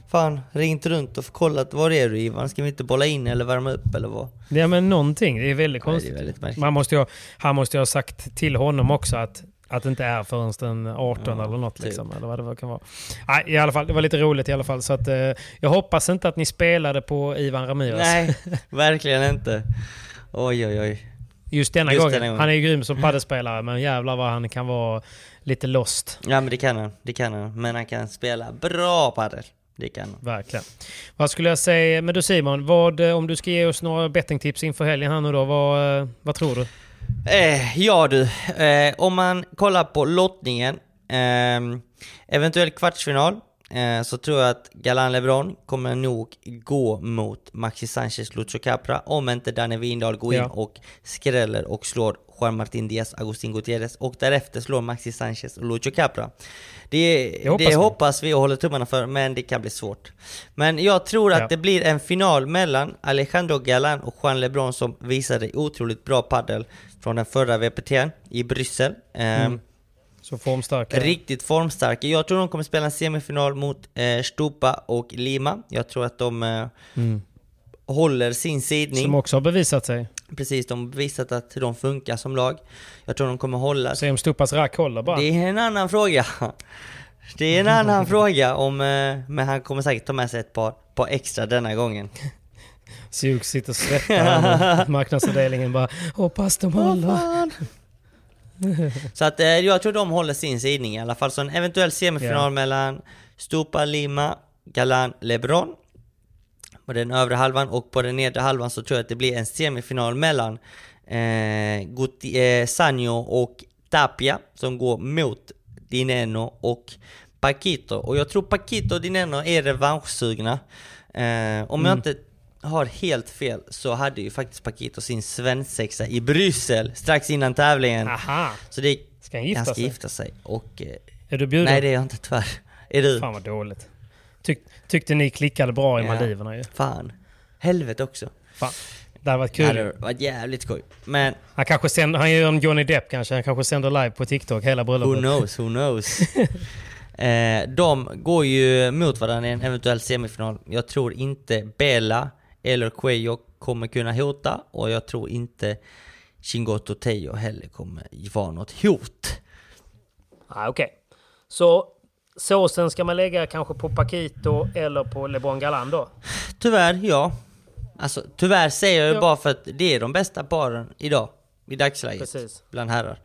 Fan, ringt runt och kollat var är du Ivan? Ska vi inte bolla in eller värma upp eller vad? Ja men någonting. Det är väldigt Nej, det är konstigt. väldigt. Man måste ju, ha- han måste ju ha sagt till honom också att, att det inte är förrän den 18 Ja, eller något. typ. Liksom, eller vad det kan vara. Nej, i alla fall, det var lite roligt i alla fall. Så att, eh, jag hoppas inte att ni spelade på Ivan Ramirez. Nej, verkligen inte. Oj oj oj. Just denna Just gången. denna gången. Han är ju grym som paddelspelare men jävlar vad han kan vara lite lost. Ja men det kan han, det kan han. Men han kan spela bra padel. Det kan han. Verkligen. Vad skulle jag säga? Men du Simon, vad, eh, om du ska ge oss några bettingtips inför helgen här nu då, vad, eh, vad tror du? Eh, ja du, eh, om man kollar på lottningen, eh, eventuell kvartsfinal, eh, så tror jag att Galan LeBron kommer nog gå mot Maxi Sanchez Lucho Capra om inte Danne Windahl går in Ja. och skräller och slår Juan Martin Diaz, Agustin Gutierrez och därefter slår Maxi Sanchez och Lucho Capra. Det, Det hoppas det vi. hoppas vi och håller tummarna för, men det kan bli svårt. Men jag tror att Ja. det blir en final mellan Alejandro Galan och Juan LeBron som visade otroligt bra paddel från den förra VPT'n i Bryssel. Ehm, Mm. Så formstarka. Riktigt formstarka. Jag tror de kommer spela en semifinal mot eh, Stupa och Lima. Jag tror att de eh, Mm. håller sin sidning. Som också har bevisat sig. Precis, de har visat att de funkar som lag. Jag tror de kommer hålla. Se om Stupas rack håller bara. Det är en annan fråga. Det är en annan fråga om, eh, men han kommer säkert ta med sig ett par, par extra denna gången. Sjuk sitter och nu. Marknadsavdelningen bara hoppas de håller. Så att eh, jag tror de håller sin sidning i alla fall. Så en eventuell semifinal Ja. mellan Stupa, Lima, Galan, LeBron på den övre halvan och på den nedre halvan så tror jag att det blir en semifinal mellan eh, Guti, eh, Sanjo och Tapia som går mot Dineno och Paquito. Och jag tror Paquito och Dineno är revanschsugna. Eh, om jag Mm. inte har helt fel så hade ju faktiskt Paquito sin svensexa i Bryssel strax innan tävlingen. Aha! Så det Ska han gifta han ska sig? gifta sig och... Eh, Är du bjuden? nej det är jag inte tyvärr. Är du? Fan vad dåligt. Tyck, tyckte ni klickade bra i Ja. Maldiverna ju. Fan. Helvete också. Fan. Det hade varit Det kul. hade varit jävligt skoj. Men Han kanske sänder, han gör en Johnny Depp kanske. Han kanske sänder live på TikTok hela who bröllopet. knows, who knows. eh, de går ju mot varandra i en eventuell semifinal. Jag tror inte Bela eller Cuello kommer kunna hota och jag tror inte Chingoto Teo heller kommer vara något hot. Ah, Okej. Så såsen ska man lägga kanske på Paquito eller på LeBron Galan då? Tyvärr, ja. Alltså tyvärr säger jag Ja. bara för att det är de bästa paren idag. I dagsläget. Precis. Bland herrar.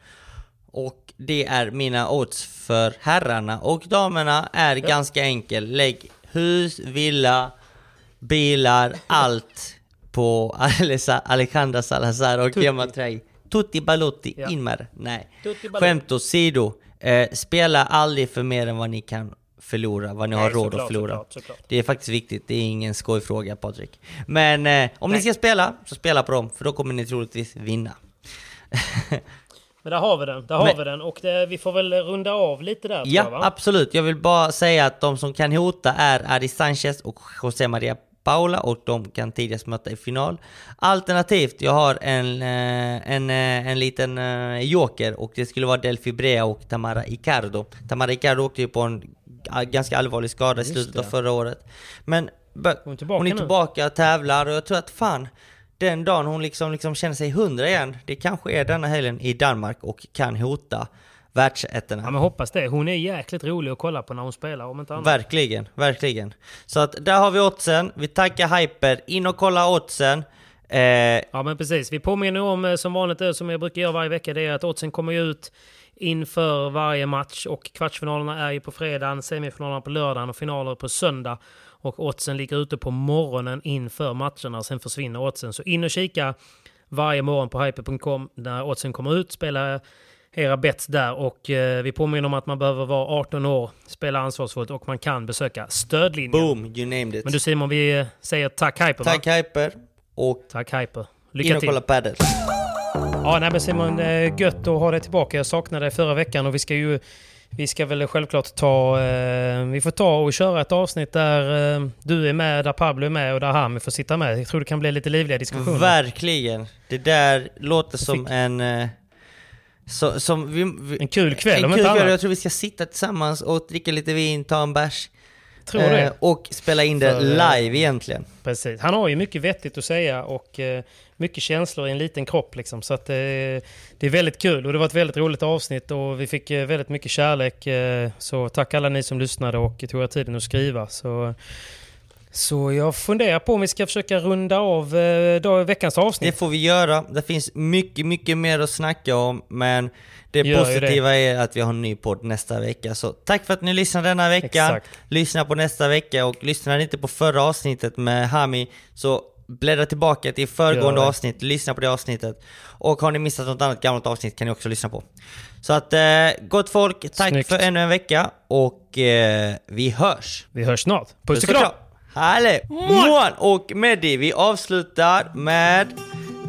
Och det är mina odds för herrarna. Och damerna är ganska enkel. Lägg hus, villa, bilar, allt på Alejandra Salazar och. Gemma Trey. Tutti balutti, Ja. in med. Nej. Skämt åsido. Eh, spela aldrig för mer än vad ni kan förlora, vad ni har Nej, råd såklart, att förlora. såklart, såklart. Det är faktiskt viktigt, det är ingen skojfråga Patrik. Men eh, om ni ska spela, så spela på dem, för då kommer ni troligtvis vinna. Men där har vi den. Där har Men- vi den. Och det, vi får väl runda av lite där Ja, jag, absolut. Jag vill bara säga att de som kan hota är Adi Sanchez och José Maria Paula och de kan tidigast möta i final. Alternativt, jag har en, eh, en, eh, en liten eh, joker och det skulle vara Delphi Brea och Tamara Icardo. Tamara Icardo åkte ju på en ganska allvarlig skada i slutet av förra året. Men Hon är tillbaka hon är tillbaka och tävlar och jag tror att fan, den dagen hon liksom, liksom känner sig hundra igen, det kanske är denna helgen i Danmark och kan hota världsettorna. Ja men hoppas det. Hon är jäkligt rolig att kolla på när hon spelar om inte annat. Verkligen, verkligen. Så att där har vi oddsen. Vi tackar Hyper. In och kolla oddsen. Eh, Ja men precis. Vi påminner om eh, som vanligt det som jag brukar göra varje vecka. Det är att oddsen kommer ut inför varje match. Och kvartsfinalerna är ju på fredagen, semifinalerna på lördagen och finaler på söndag. Och oddsen ligger ute på morgonen inför matcherna. Sen försvinner oddsen. Så in och kika varje morgon på hyper.com när oddsen kommer ut. Spela era bets där. Och eh, vi påminner om att man behöver vara 18 år, spela ansvarsfullt och man kan besöka stödlinjen. boom, you named it. Men du Simon, vi eh, säger tack Hyper va? Tack Hyper. Och Tack Hyper. in Lycka och till. kolla padel. Ja, nej men Simon, gött att ha dig tillbaka. Jag saknade dig förra veckan och vi ska ju... Vi ska väl självklart ta... Eh, vi får ta och köra ett avsnitt där eh, du är med, där Pablo är med och där Hami får sitta med. Jag tror det kan bli lite livliga diskussioner. Verkligen. Det där låter som en... Eh, så, som vi, vi, En kul kväll, en om kul inte kväll. annat. Jag tror vi ska sitta tillsammans och dricka lite vin, ta en bärs. Tror det. eh, och spela in det För, eh, live egentligen. Precis. Han har ju mycket vettigt att säga och eh, mycket känslor i en liten kropp. Liksom. Så att, eh, det är väldigt kul och det var ett väldigt roligt avsnitt och vi fick eh, väldigt mycket kärlek. Eh, så tack alla ni som lyssnade och tog er tiden att skriva. Så, så jag funderar på om vi ska försöka runda av eh, veckans Det avsnitt. får vi göra. Det finns mycket, mycket mer att snacka om, men det Gör positiva är att vi har en ny podd nästa vecka. Så tack för att ni lyssnade denna veckan. Exakt. Lyssna på nästa vecka och lyssnade inte på förra avsnittet med Hami, så bläddra tillbaka till föregående Gör det. avsnitt, lyssna på det avsnittet. Och har ni missat något annat gammalt avsnitt kan ni också lyssna på. Så att, eh, gott folk, tack Snyggt. för ännu en vecka och eh, vi hörs! Vi hörs snart. Puss och kram! Härligt! Mån! Och Medi, vi avslutar med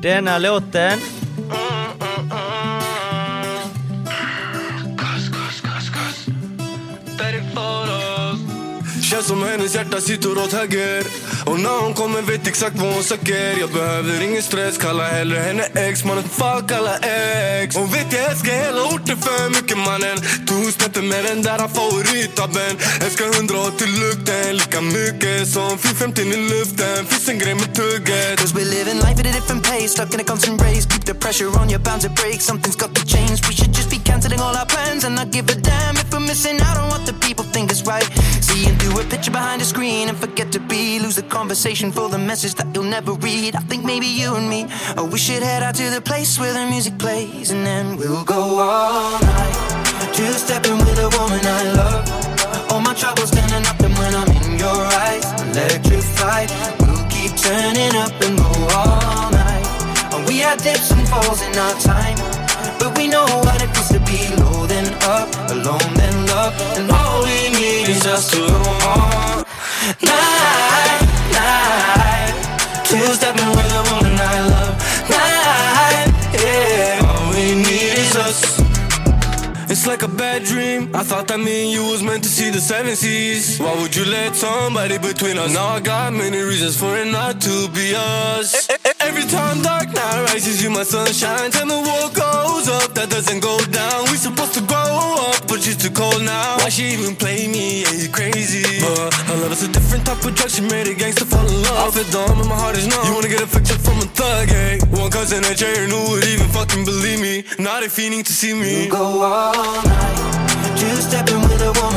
denna låten. Känns som hennes hjärta sitter åt höger. Och när hon kommer vet exakt vad hon söker. Jag behöver ingen stress, kalla hellre henne ex. Mannen fuck alla ex. Hon vet jag älskar hela orten för mycket mannen. Two-steppen med den där favorittabben Älskar 180 lukten lika mycket som 450 i luften. Finns en grej med tugget. Cause we're living life at a different pace, stuck in a constant race. Keep the pressure on, your bound to break. Something's got to change. We should canceling all our plans and not give a damn if we're missing out on what the people think is right. Seeing through a picture behind a screen and forget to be. Lose the conversation for the message that you'll never read. I think maybe you and me, oh, we should head out to the place where the music plays and then we'll go all night. Two stepping with a woman I love. All my troubles standing up and when I'm in your eyes, electrified. We'll keep turning up and go all night. We had dips and falls in our time. But we know what it feels to be low then up, alone then love. And all we need is just to go all night, night. Two stepping with a woman I love. Night, yeah. All we need is us. It's like a bad dream. I thought that me and you was meant to see the seven seas. Why would you let somebody between us? Now I got many reasons for it not to be us. Every time dark night rises, you my sunshine. Till the world goes up, that doesn't go down. We supposed to grow up, but you're too cold now. Why she even play me? Yeah, you crazy. But her love is a different type of drug. She made a gangster fall in love. I feel dumb and my heart is numb. You wanna get a affected from a thug, eh? One cousin at Jerry who would even fucking believe me. Not if he need to see me. We'll go all night. Two stepping with a woman